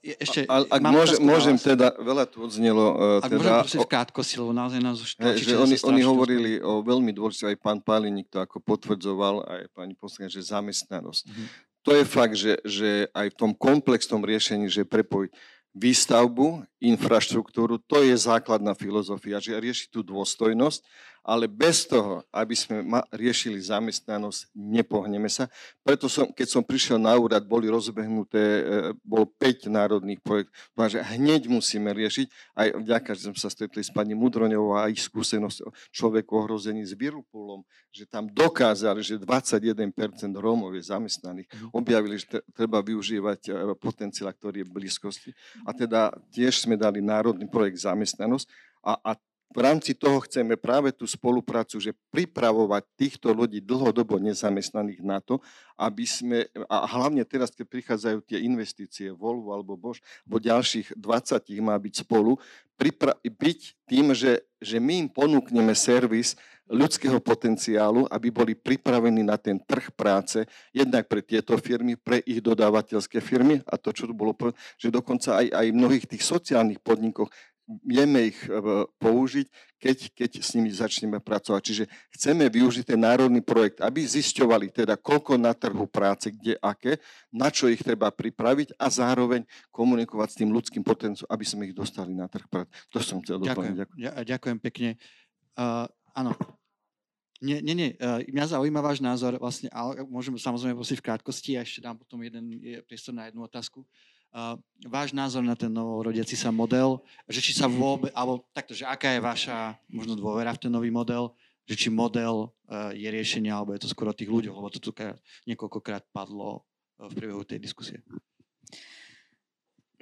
ešte, a, ak môže, môžem teda, veľa tu odznelo. Uh, ak teda, môžem prosím v krátkosti, lebo naozaj nás už tlačíte, že oni, oni hovorili o veľmi dôležité, aj pán Pálinik to ako potvrdzoval, aj pani poslanka, že zamestnanosť. Mm-hmm. To je fakt, že, že aj v tom komplexnom riešení, že prepojiť výstavbu, infraštruktúru, to je základná filozofia, že rieši tú dôstojnosť ale bez toho, aby sme riešili zamestnanosť, nepohneme sa. Preto som, keď som prišiel na úrad, boli rozbehnuté, e, bol 5 národných projektov, že hneď musíme riešiť, aj vďaka, že sme sa stretli s pani Mudroňovou a ich skúsenosť človeku ohrození s Virupulom, že tam dokázali, že 21% Rómov je zamestnaných. Mhm. Objavili, že treba využívať e, potenciál, ktorý je v blízkosti. A teda tiež sme dali národný projekt zamestnanosť a, a v rámci toho chceme práve tú spoluprácu, že pripravovať týchto ľudí dlhodobo nezamestnaných na to, aby sme, a hlavne teraz, keď prichádzajú tie investície Volvo alebo Bosch, bo ďalších 20 ich má byť spolu, pripra- byť tým, že, že my im ponúkneme servis ľudského potenciálu, aby boli pripravení na ten trh práce, jednak pre tieto firmy, pre ich dodávateľské firmy a to, čo tu bolo, že dokonca aj, aj v mnohých tých sociálnych podnikoch vieme ich e, použiť, keď, keď s nimi začneme pracovať. Čiže chceme využiť ten národný projekt, aby zisťovali teda, koľko na trhu práce, kde, aké, na čo ich treba pripraviť a zároveň komunikovať s tým ľudským potenciálom, aby sme ich dostali na trh práce. To som chcel doplniť. Ďakujem, ďakujem. ďakujem pekne. Uh, áno. Nie, nie, nie. Uh, mňa zaujíma váš názor, vlastne, ale môžem samozrejme prosiť v krátkosti a ešte dám potom jeden priestor na jednu otázku. Uh, váš názor na ten novorodiaci sa model, že či sa vôbec, alebo takto, že aká je vaša možno dôvera v ten nový model, že či model uh, je riešenie, alebo je to skôr tých ľuďoch, lebo to tu niekoľkokrát padlo uh, v priebehu tej diskusie.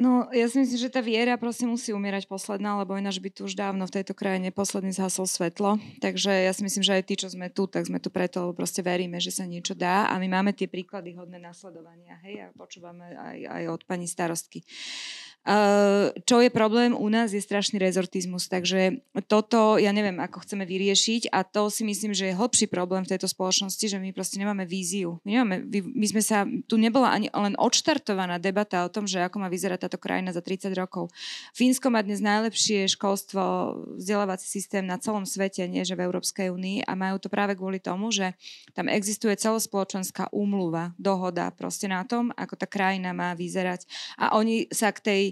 No, ja si myslím, že tá viera proste musí umierať posledná, lebo ináč by tu už dávno v tejto krajine posledný zhasol svetlo. Takže ja si myslím, že aj tí, čo sme tu, tak sme tu preto, lebo proste veríme, že sa niečo dá a my máme tie príklady hodné nasledovania. Hej, a počúvame aj, aj od pani starostky. Uh, čo je problém u nás je strašný rezortizmus, takže toto ja neviem, ako chceme vyriešiť a to si myslím, že je hlbší problém v tejto spoločnosti, že my proste nemáme víziu. My, nemáme, my sme sa, tu nebola ani len odštartovaná debata o tom, že ako má vyzerať táto krajina za 30 rokov. Fínsko má dnes najlepšie školstvo, vzdelávací systém na celom svete, nie že v Európskej únii a majú to práve kvôli tomu, že tam existuje celospoločenská úmluva, dohoda proste na tom, ako tá krajina má vyzerať. A oni sa k tej,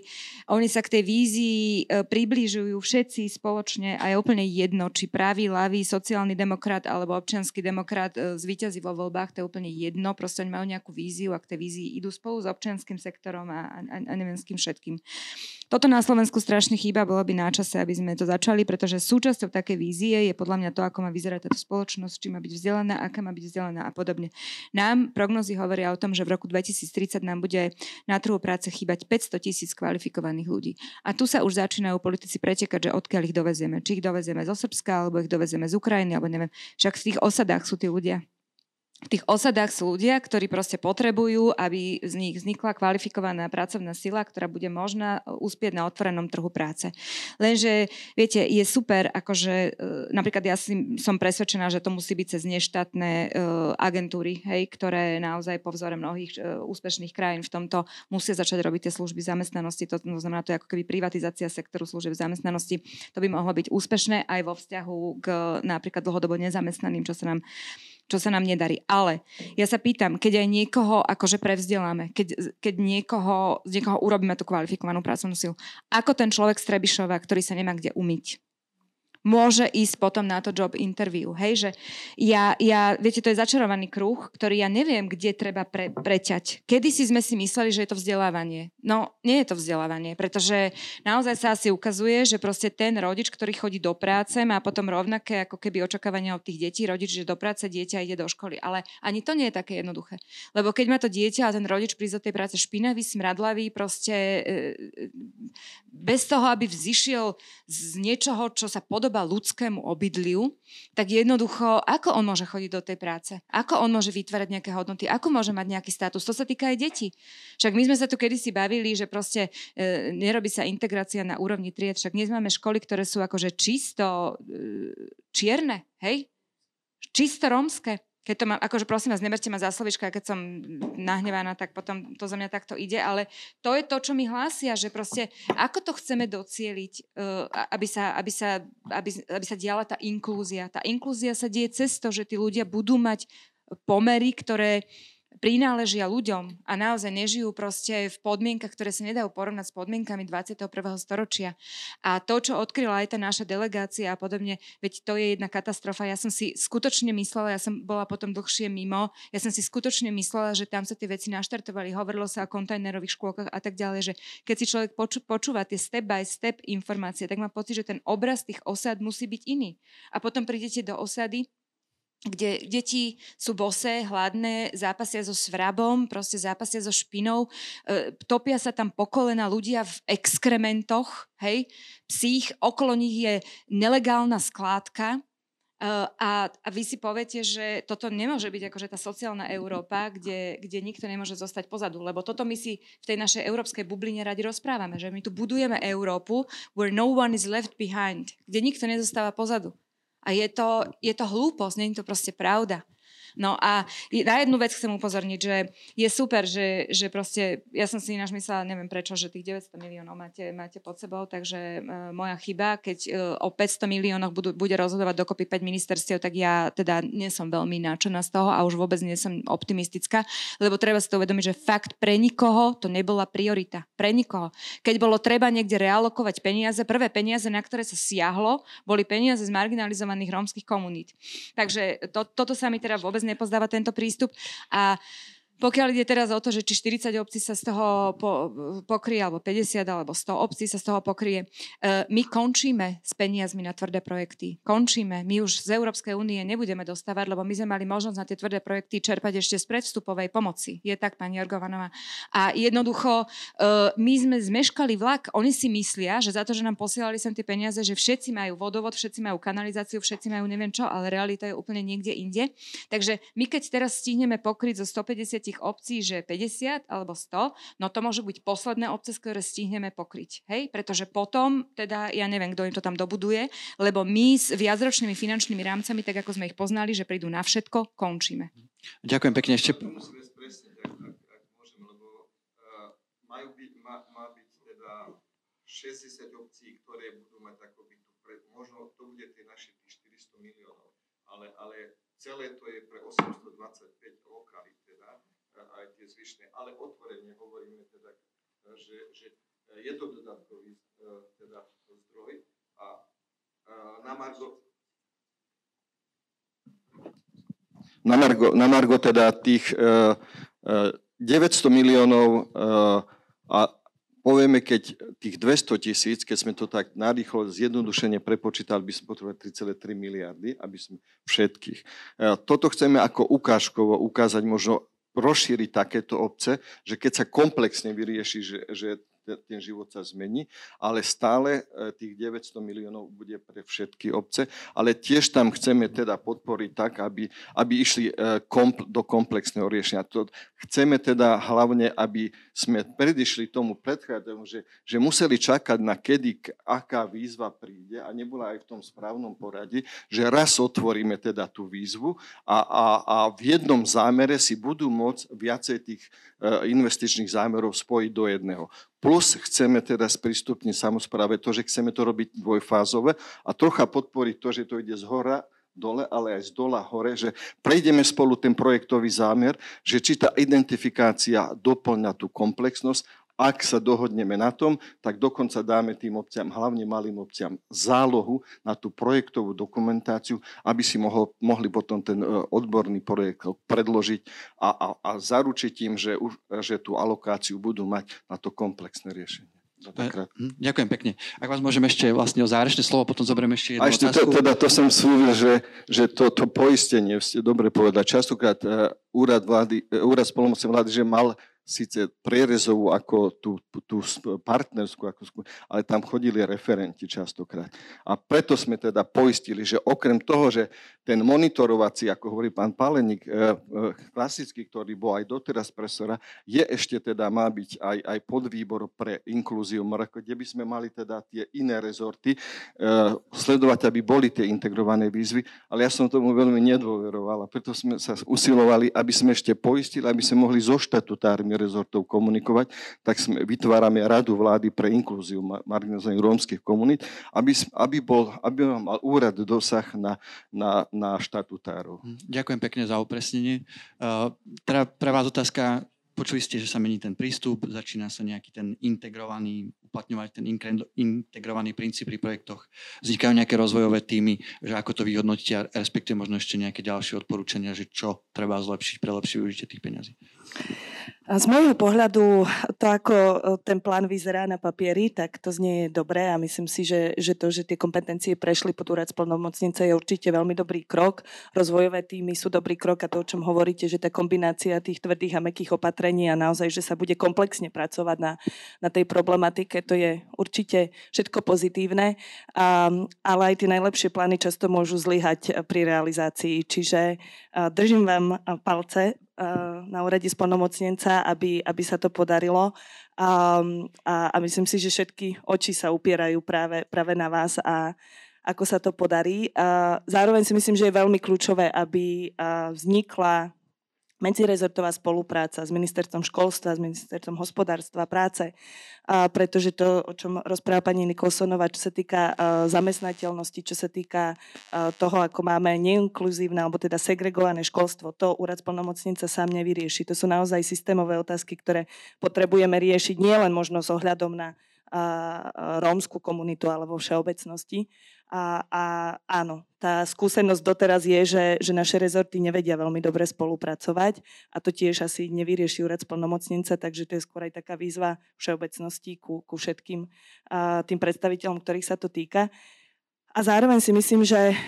oni sa k tej vízii e, približujú všetci spoločne a je úplne jedno, či pravý, ľavý, sociálny demokrat alebo občianský demokrat e, zvíťazí vo voľbách, to je úplne jedno, proste oni majú nejakú víziu a k tej vízii idú spolu s občianským sektorom a, a, a neviem s kým všetkým. Toto na Slovensku strašne chýba, bolo by na čase, aby sme to začali, pretože súčasťou takej vízie je podľa mňa to, ako má vyzerať táto spoločnosť, či má byť vzdelaná, aká má byť vzdelaná a podobne. Nám prognozy hovoria o tom, že v roku 2030 nám bude na trhu práce chýbať 500 tisíc kvalifikovaných ľudí. A tu sa už začínajú politici pretekať, že odkiaľ ich dovezieme. Či ich dovezieme zo Srbska, alebo ich dovezieme z Ukrajiny, alebo neviem. Však v tých osadách sú tí ľudia v tých osadách sú ľudia, ktorí proste potrebujú, aby z nich vznikla kvalifikovaná pracovná sila, ktorá bude možná e, uspieť na otvorenom trhu práce. Lenže, viete, je super, akože e, napríklad ja som presvedčená, že to musí byť cez neštátne uh, agentúry, hej, ktoré naozaj po vzore mnohých úspešných krajín v tomto musia začať robiť tie služby zamestnanosti. To, to znamená, to je ako keby privatizácia sektoru služieb zamestnanosti. To by mohlo byť úspešné aj vo vzťahu k napríklad dlhodobo nezamestnaným, čo sa nám čo sa nám nedarí. Ale ja sa pýtam, keď aj niekoho akože prevzdeláme, keď, keď niekoho, z niekoho urobíme tú kvalifikovanú pracovnú silu, ako ten človek z Trebišova, ktorý sa nemá kde umyť, môže ísť potom na to job interview. Hej, že ja, ja, viete, to je začarovaný kruh, ktorý ja neviem, kde treba pre, preťať. Kedy si sme si mysleli, že je to vzdelávanie. No, nie je to vzdelávanie, pretože naozaj sa asi ukazuje, že proste ten rodič, ktorý chodí do práce, má potom rovnaké ako keby očakávania od tých detí, rodič, že do práce dieťa ide do školy. Ale ani to nie je také jednoduché. Lebo keď má to dieťa a ten rodič príde do tej práce špinavý, smradlavý, proste e, bez toho, aby vzýšiel z niečoho, čo sa podobá podoba ľudskému obydliu, tak jednoducho, ako on môže chodiť do tej práce? Ako on môže vytvárať nejaké hodnoty? Ako môže mať nejaký status? To sa týka aj detí. Však my sme sa tu kedysi bavili, že proste e, nerobí sa integrácia na úrovni tried, však dnes máme školy, ktoré sú akože čisto e, čierne, hej? Čisto rómske keď to mám, akože prosím vás, neberte ma za slovička, keď som nahnevaná, tak potom to za mňa takto ide, ale to je to, čo mi hlásia, že proste ako to chceme docieliť, uh, aby, sa, aby, sa, aby, aby sa diala tá inklúzia. Tá inklúzia sa deje cez to, že tí ľudia budú mať pomery, ktoré prináležia ľuďom a naozaj nežijú proste v podmienkach, ktoré sa nedajú porovnať s podmienkami 21. storočia. A to, čo odkryla aj tá naša delegácia a podobne, veď to je jedna katastrofa. Ja som si skutočne myslela, ja som bola potom dlhšie mimo, ja som si skutočne myslela, že tam sa tie veci naštartovali, hovorilo sa o kontajnerových škôlkach a tak ďalej, že keď si človek poču, počúva tie step by step informácie, tak má pocit, že ten obraz tých osad musí byť iný. A potom prídete do osady, kde deti sú bosé, hladné, zápasia so svrabom, proste zápasia so špinou, e, topia sa tam po kolena ľudia v exkrementoch, hej, psích, okolo nich je nelegálna skládka. E, a, a vy si poviete, že toto nemôže byť akože tá sociálna Európa, kde, kde nikto nemôže zostať pozadu, lebo toto my si v tej našej európskej bubline radi rozprávame, že my tu budujeme Európu where no one is left behind, kde nikto nezostáva pozadu. A je to, je to hlúposť, nie je to proste pravda. No a na jednu vec chcem upozorniť, že je super, že, že proste, ja som si ináč myslela, neviem prečo, že tých 900 miliónov máte, máte pod sebou, takže e, moja chyba, keď e, o 500 miliónoch budú, bude rozhodovať dokopy 5 ministerstiev, tak ja teda nie som veľmi náčená z toho a už vôbec nie som optimistická, lebo treba si to uvedomiť, že fakt pre nikoho to nebola priorita. Pre nikoho. Keď bolo treba niekde realokovať peniaze, prvé peniaze, na ktoré sa siahlo, boli peniaze z marginalizovaných rómskych komunít. Takže to, toto sa mi teda vôbec nepozdáva tento prístup. A pokiaľ ide teraz o to, že či 40 obcí sa z toho po, pokrie, alebo 50, alebo 100 obcí sa z toho pokrie, uh, my končíme s peniazmi na tvrdé projekty. Končíme. My už z Európskej únie nebudeme dostávať, lebo my sme mali možnosť na tie tvrdé projekty čerpať ešte z predvstupovej pomoci. Je tak, pani Jorgovanová. A jednoducho, uh, my sme zmeškali vlak. Oni si myslia, že za to, že nám posielali sem tie peniaze, že všetci majú vodovod, všetci majú kanalizáciu, všetci majú neviem čo, ale realita je úplne niekde inde. Takže my keď teraz stihneme pokryť zo 150 tých obcí, že 50 alebo 100, no to môžu byť posledné obce, ktoré stihneme pokryť. Hej? Pretože potom, teda ja neviem, kto im to tam dobuduje, lebo my s viacročnými finančnými rámcami, tak ako sme ich poznali, že prídu na všetko, končíme. Ďakujem pekne ešte. Majú byť, má, má byť 60 obcí, ktoré budú mať akoby tu, pre, možno to bude tie naše tých 400 miliónov, ale, ale celé to je pre 825 lokalít teda, aj tie zvyšné, ale otvorene hovoríme teda, že, že je to dodatkový teda zdroj a na Margo, na Margo, na Margo teda tých uh, uh, 900 miliónov uh, a povieme, keď tých 200 tisíc, keď sme to tak narýchlo zjednodušene prepočítali, by sme potrebovali 3,3 miliardy, aby sme všetkých. Toto chceme ako ukážkovo ukázať, možno rozšíriť takéto obce, že keď sa komplexne vyrieši, že, že ten život sa zmení, ale stále e, tých 900 miliónov bude pre všetky obce, ale tiež tam chceme teda podporiť tak, aby, aby išli e, do komplexného riešenia. Chceme teda hlavne, aby sme predišli tomu predchádzajúcemu, že, že museli čakať na kedy, aká výzva príde a nebola aj v tom správnom poradí, že raz otvoríme teda tú výzvu a, a, a v jednom zámere si budú môcť viacej tých e, investičných zámerov spojiť do jedného. Plus chceme teda sprístupniť samozpráve to, že chceme to robiť dvojfázové a trocha podporiť to, že to ide z hora dole, ale aj z dola hore, že prejdeme spolu ten projektový zámer, že či tá identifikácia doplňa tú komplexnosť ak sa dohodneme na tom, tak dokonca dáme tým obciam, hlavne malým obciam, zálohu na tú projektovú dokumentáciu, aby si mohol, mohli potom ten e, odborný projekt predložiť a, a, a zaručiť im, že, že tú alokáciu budú mať na to komplexné riešenie. Hm, ďakujem pekne. Ak vás môžem ešte vlastne o záverečné slovo, potom zoberieme ešte jednu a ešte otázku. To, teda to som slúbil, že, že to, to poistenie, ste dobre povedať, častokrát uh, úrad, vlády, uh, úrad spolomocnej vlády, že mal síce prierezovú ako tú, tú partnerskú, ako, ale tam chodili referenti častokrát. A preto sme teda poistili, že okrem toho, že ten monitorovací, ako hovorí pán Palenik, e, e, klasický, ktorý bol aj doteraz presora, je ešte teda, má byť aj, aj podvýbor pre inklúziu MRK, kde by sme mali teda tie iné rezorty e, sledovať, aby boli tie integrované výzvy, ale ja som tomu veľmi nedôveroval a preto sme sa usilovali, aby sme ešte poistili, aby sme mohli so štatutármi rezortov komunikovať, tak sme, vytvárame radu vlády pre inklúziu marginalizovaných rómskych komunít, aby, aby, bol, aby mal úrad dosah na, na, na štatutárov. Hm, ďakujem pekne za upresnenie. Uh, teda pre vás otázka, počuli ste, že sa mení ten prístup, začína sa nejaký ten integrovaný, uplatňovať ten integrovaný princíp pri projektoch. Vznikajú nejaké rozvojové týmy, že ako to vyhodnotíte, respektíve možno ešte nejaké ďalšie odporúčania, že čo treba zlepšiť pre lepšie využitie tých peňazí. A z môjho pohľadu, to ako e, ten plán vyzerá na papieri, tak to znie dobré a myslím si, že, že to, že tie kompetencie prešli pod úrad splnomocnice je určite veľmi dobrý krok. Rozvojové týmy sú dobrý krok a to, o čom hovoríte, že tá kombinácia tých tvrdých a mekých opatrení a naozaj, že sa bude komplexne pracovať na, na tej problematike, to je určite všetko pozitívne, a, ale aj tie najlepšie plány často môžu zlyhať pri realizácii. Čiže držím vám palce na úrade splnomocnenca, aby, aby sa to podarilo. A, a, a myslím si, že všetky oči sa upierajú práve, práve na vás a ako sa to podarí. A zároveň si myslím, že je veľmi kľúčové, aby vznikla medzirezortová spolupráca s ministerstvom školstva, s ministerstvom hospodárstva, práce, a pretože to, o čom rozpráva pani Nikolsonová, čo sa týka zamestnateľnosti, čo sa týka toho, ako máme neinkluzívne alebo teda segregované školstvo, to úrad splnomocnica sám nevyrieši. To sú naozaj systémové otázky, ktoré potrebujeme riešiť nielen možno s ohľadom na rómskú komunitu alebo všeobecnosti. A, a áno, tá skúsenosť doteraz je, že, že naše rezorty nevedia veľmi dobre spolupracovať a to tiež asi nevyrieši úrad splnomocnenca, takže to je skôr aj taká výzva všeobecnosti ku, ku všetkým a, tým predstaviteľom, ktorých sa to týka. A zároveň si myslím, že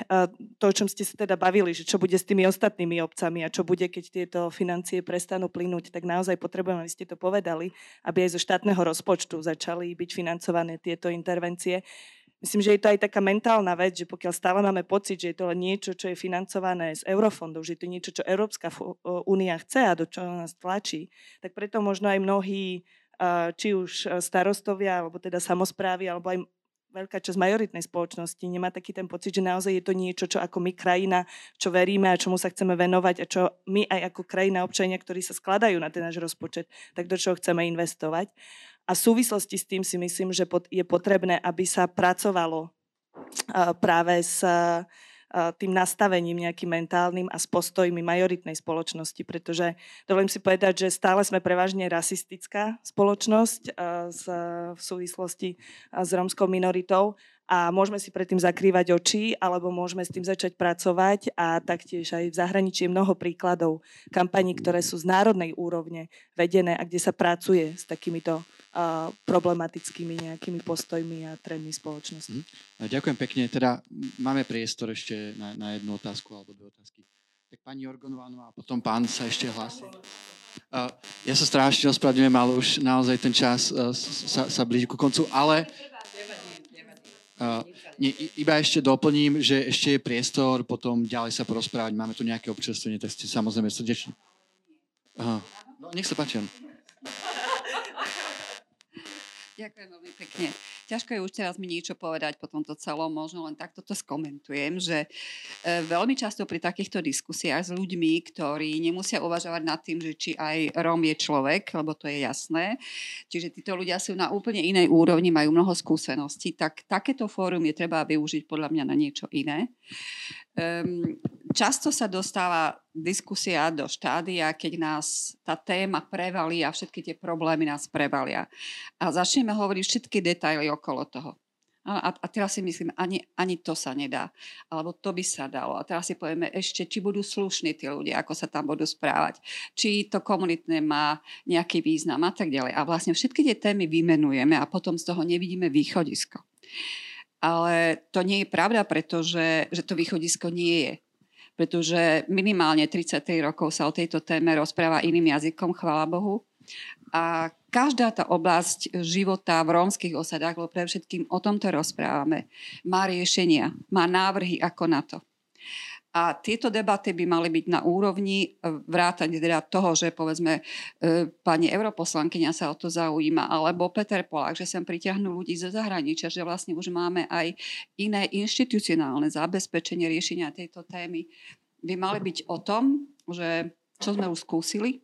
to, o čom ste sa teda bavili, že čo bude s tými ostatnými obcami a čo bude, keď tieto financie prestanú plynúť, tak naozaj potrebujeme, aby ste to povedali, aby aj zo štátneho rozpočtu začali byť financované tieto intervencie. Myslím, že je to aj taká mentálna vec, že pokiaľ stále máme pocit, že je to len niečo, čo je financované z eurofondov, že je to niečo, čo Európska únia chce a do čoho nás tlačí, tak preto možno aj mnohí, či už starostovia, alebo teda samozprávy, alebo aj veľká časť majoritnej spoločnosti nemá taký ten pocit, že naozaj je to niečo, čo ako my krajina, čo veríme a čomu sa chceme venovať a čo my aj ako krajina občania, ktorí sa skladajú na ten náš rozpočet, tak do čoho chceme investovať. A v súvislosti s tým si myslím, že je potrebné, aby sa pracovalo práve s tým nastavením nejakým mentálnym a s postojmi majoritnej spoločnosti, pretože dovolím si povedať, že stále sme prevažne rasistická spoločnosť v súvislosti s romskou minoritou a môžeme si predtým zakrývať oči, alebo môžeme s tým začať pracovať a taktiež aj v zahraničí je mnoho príkladov kampaní, ktoré sú z národnej úrovne vedené a kde sa pracuje s takýmito uh, problematickými nejakými postojmi a trendmi spoločnosti. Mm. Ďakujem pekne. Teda máme priestor ešte na, na jednu otázku alebo dve otázky. Tak pani Jorgonová a potom pán sa ešte hlási. Uh, ja sa strašne ospravedlňujem, ale už naozaj ten čas uh, sa, sa blíži ku koncu, ale Uh, nie, iba ešte doplním, že ešte je priestor potom ďalej sa porozprávať. Máme tu nejaké občerstvenie, tak ste samozrejme srdečne. Uh, no, nech sa páči. Ďakujem veľmi pekne. Ťažko je už teraz mi niečo povedať po tomto celom, možno len takto to skomentujem, že e, veľmi často pri takýchto diskusiách s ľuďmi, ktorí nemusia uvažovať nad tým, že či aj Róm je človek, lebo to je jasné, čiže títo ľudia sú na úplne inej úrovni, majú mnoho skúseností, tak takéto fórum je treba využiť podľa mňa na niečo iné. Um, často sa dostáva diskusia do štádia, keď nás tá téma prevalí a všetky tie problémy nás prevalia. A začneme hovoriť všetky detaily okolo toho. A, a teraz si myslím, ani, ani to sa nedá. Alebo to by sa dalo. A teraz si povieme ešte, či budú slušní tí ľudia, ako sa tam budú správať. Či to komunitné má nejaký význam a tak ďalej. A vlastne všetky tie témy vymenujeme a potom z toho nevidíme východisko. Ale to nie je pravda, pretože že to východisko nie je. Pretože minimálne 33 rokov sa o tejto téme rozpráva iným jazykom, chvála Bohu. A každá tá oblasť života v rómskych osadách, lebo pre všetkým o tomto rozprávame, má riešenia, má návrhy ako na to. A tieto debaty by mali byť na úrovni e, vrátane teda toho, že povedzme e, pani europoslankyňa sa o to zaujíma, alebo Peter Polák, že sem pritiahnu ľudí zo zahraničia, že vlastne už máme aj iné inštitucionálne zabezpečenie riešenia tejto témy, by mali byť o tom, že čo sme už skúsili,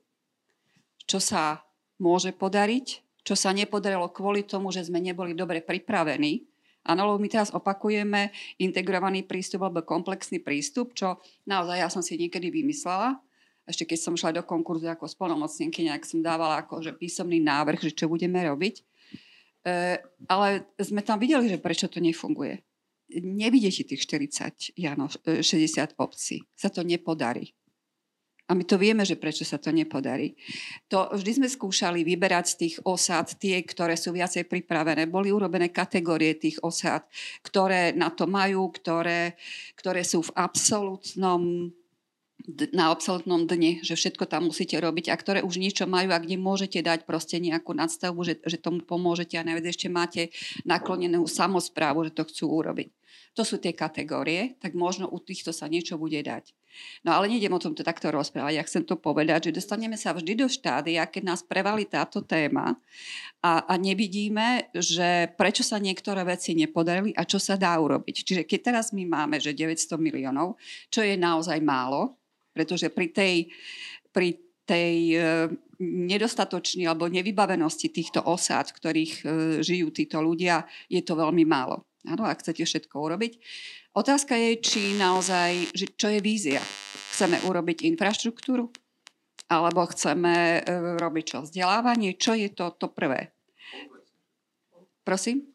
čo sa môže podariť, čo sa nepodarilo kvôli tomu, že sme neboli dobre pripravení Áno, lebo my teraz opakujeme integrovaný prístup alebo komplexný prístup, čo naozaj ja som si niekedy vymyslela. Ešte keď som šla do konkurzu ako spolnomocnenky, nejak som dávala akože písomný návrh, že čo budeme robiť. E, ale sme tam videli, že prečo to nefunguje. Nevidíte tých 40, Jano, 60 e, obcí. Sa to nepodarí. A my to vieme, že prečo sa to nepodarí. To vždy sme skúšali vyberať z tých osád tie, ktoré sú viacej pripravené. Boli urobené kategórie tých osád, ktoré na to majú, ktoré, ktoré sú v absolútnom na absolútnom dne, že všetko tam musíte robiť a ktoré už niečo majú a kde môžete dať proste nejakú nadstavbu, že, že tomu pomôžete a najviac ešte máte naklonenú samozprávu, že to chcú urobiť. To sú tie kategórie, tak možno u týchto sa niečo bude dať. No ale nejdem o tomto takto rozprávať. Ja chcem to povedať, že dostaneme sa vždy do štádia, keď nás prevalí táto téma a, a nevidíme, že prečo sa niektoré veci nepodarili a čo sa dá urobiť. Čiže keď teraz my máme, že 900 miliónov, čo je naozaj málo, pretože pri tej, pri tej e, nedostatočnej alebo nevybavenosti týchto osád, v ktorých e, žijú títo ľudia, je to veľmi málo. Áno, ak chcete všetko urobiť. Otázka je, či naozaj, že čo je vízia. Chceme urobiť infraštruktúru? Alebo chceme e, robiť čo? Vzdelávanie? Čo je to, to prvé? Prosím?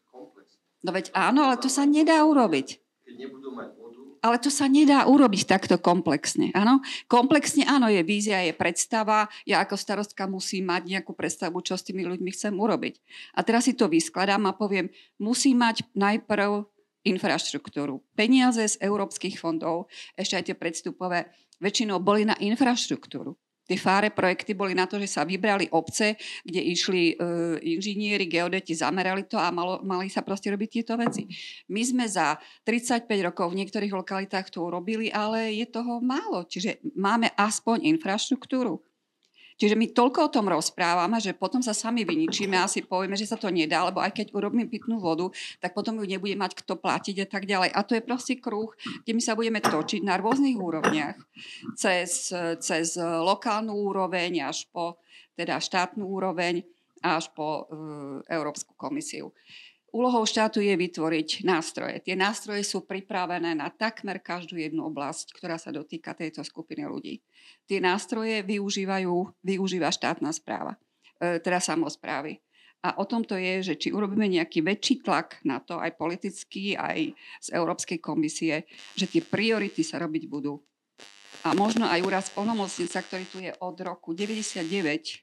No veď áno, ale to sa nedá urobiť. Ale to sa nedá urobiť takto komplexne. Áno? Komplexne áno, je vízia, je predstava. Ja ako starostka musím mať nejakú predstavu, čo s tými ľuďmi chcem urobiť. A teraz si to vyskladám a poviem, musím mať najprv infraštruktúru. Peniaze z európskych fondov, ešte aj tie predstupové, väčšinou boli na infraštruktúru. Tie fáre projekty boli na to, že sa vybrali obce, kde išli e, inžinieri, geodeti, zamerali to a malo, mali sa proste robiť tieto veci. My sme za 35 rokov v niektorých lokalitách to urobili, ale je toho málo. Čiže máme aspoň infraštruktúru. Čiže my toľko o tom rozprávame, že potom sa sami vyničíme a si povieme, že sa to nedá, lebo aj keď urobím pitnú vodu, tak potom ju nebude mať kto platiť a tak ďalej. A to je proste kruh, kde my sa budeme točiť na rôznych úrovniach. Cez, cez lokálnu úroveň až po teda štátnu úroveň až po Európsku komisiu. Úlohou štátu je vytvoriť nástroje. Tie nástroje sú pripravené na takmer každú jednu oblasť, ktorá sa dotýka tejto skupiny ľudí. Tie nástroje využívajú, využíva štátna správa, e, teda samozprávy. A o tom to je, že či urobíme nejaký väčší tlak na to, aj politický, aj z Európskej komisie, že tie priority sa robiť budú. A možno aj úraz plnomocnica, ktorý tu je od roku 99,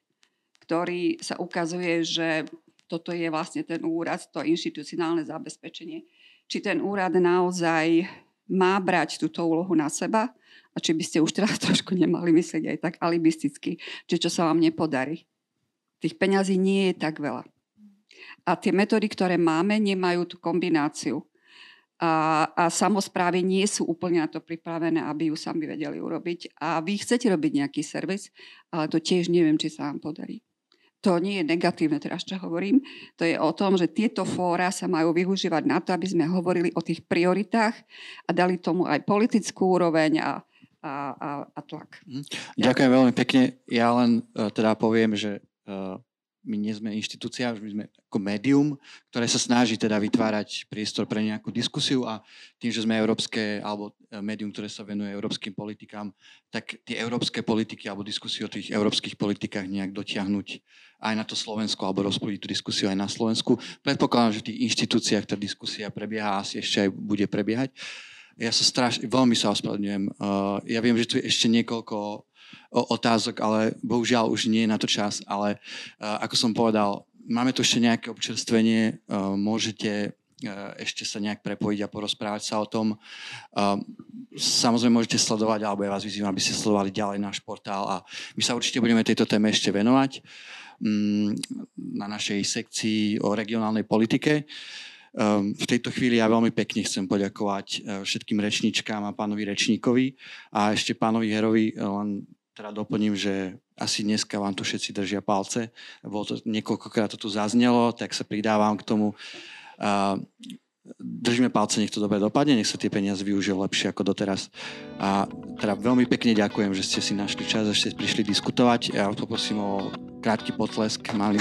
ktorý sa ukazuje, že toto je vlastne ten úrad, to inštitucionálne zabezpečenie. Či ten úrad naozaj má brať túto úlohu na seba a či by ste už teraz trošku nemali myslieť aj tak alibisticky, či čo sa vám nepodarí. Tých peňazí nie je tak veľa. A tie metódy, ktoré máme, nemajú tú kombináciu. A, a samozprávy nie sú úplne na to pripravené, aby ju sami vedeli urobiť. A vy chcete robiť nejaký servis, ale to tiež neviem, či sa vám podarí to nie je negatívne teraz, čo hovorím. To je o tom, že tieto fóra sa majú využívať na to, aby sme hovorili o tých prioritách a dali tomu aj politickú úroveň a, a, a, a tlak. Mhm. Ďakujem veľmi pekne. Ja len uh, teda poviem, že uh, my nie sme inštitúcia, my sme ako médium, ktoré sa snaží teda vytvárať priestor pre nejakú diskusiu a tým, že sme európske, alebo e, médium, ktoré sa venuje európskym politikám, tak tie európske politiky alebo diskusiu o tých európskych politikách nejak dotiahnuť aj na to Slovensko alebo rozpodiť tú diskusiu aj na Slovensku. Predpokladám, že v tých inštitúciách tá diskusia prebieha a asi ešte aj bude prebiehať. Ja sa strašne, veľmi sa ospravedlňujem. Uh, ja viem, že tu je ešte niekoľko otázok, ale bohužiaľ už nie je na to čas. Ale uh, ako som povedal, máme tu ešte nejaké občerstvenie, uh, môžete ešte sa nejak prepojiť a porozprávať sa o tom. Samozrejme môžete sledovať, alebo ja vás vyzývam, aby ste sledovali ďalej náš portál a my sa určite budeme tejto téme ešte venovať. Mm, na našej sekcii o regionálnej politike. V tejto chvíli ja veľmi pekne chcem poďakovať e, všetkým rečničkám a pánovi rečníkovi a ešte pánovi Herovi e, len teda doplním, že asi dneska vám tu všetci držia palce. Bolo to, niekoľkokrát to tu zaznelo, tak sa pridávam k tomu. Držíme palce, nech to dobre dopadne, nech sa tie peniaze využijú lepšie ako doteraz. A teda veľmi pekne ďakujem, že ste si našli čas, že ste prišli diskutovať. Ja poprosím o krátky potlesk, malý.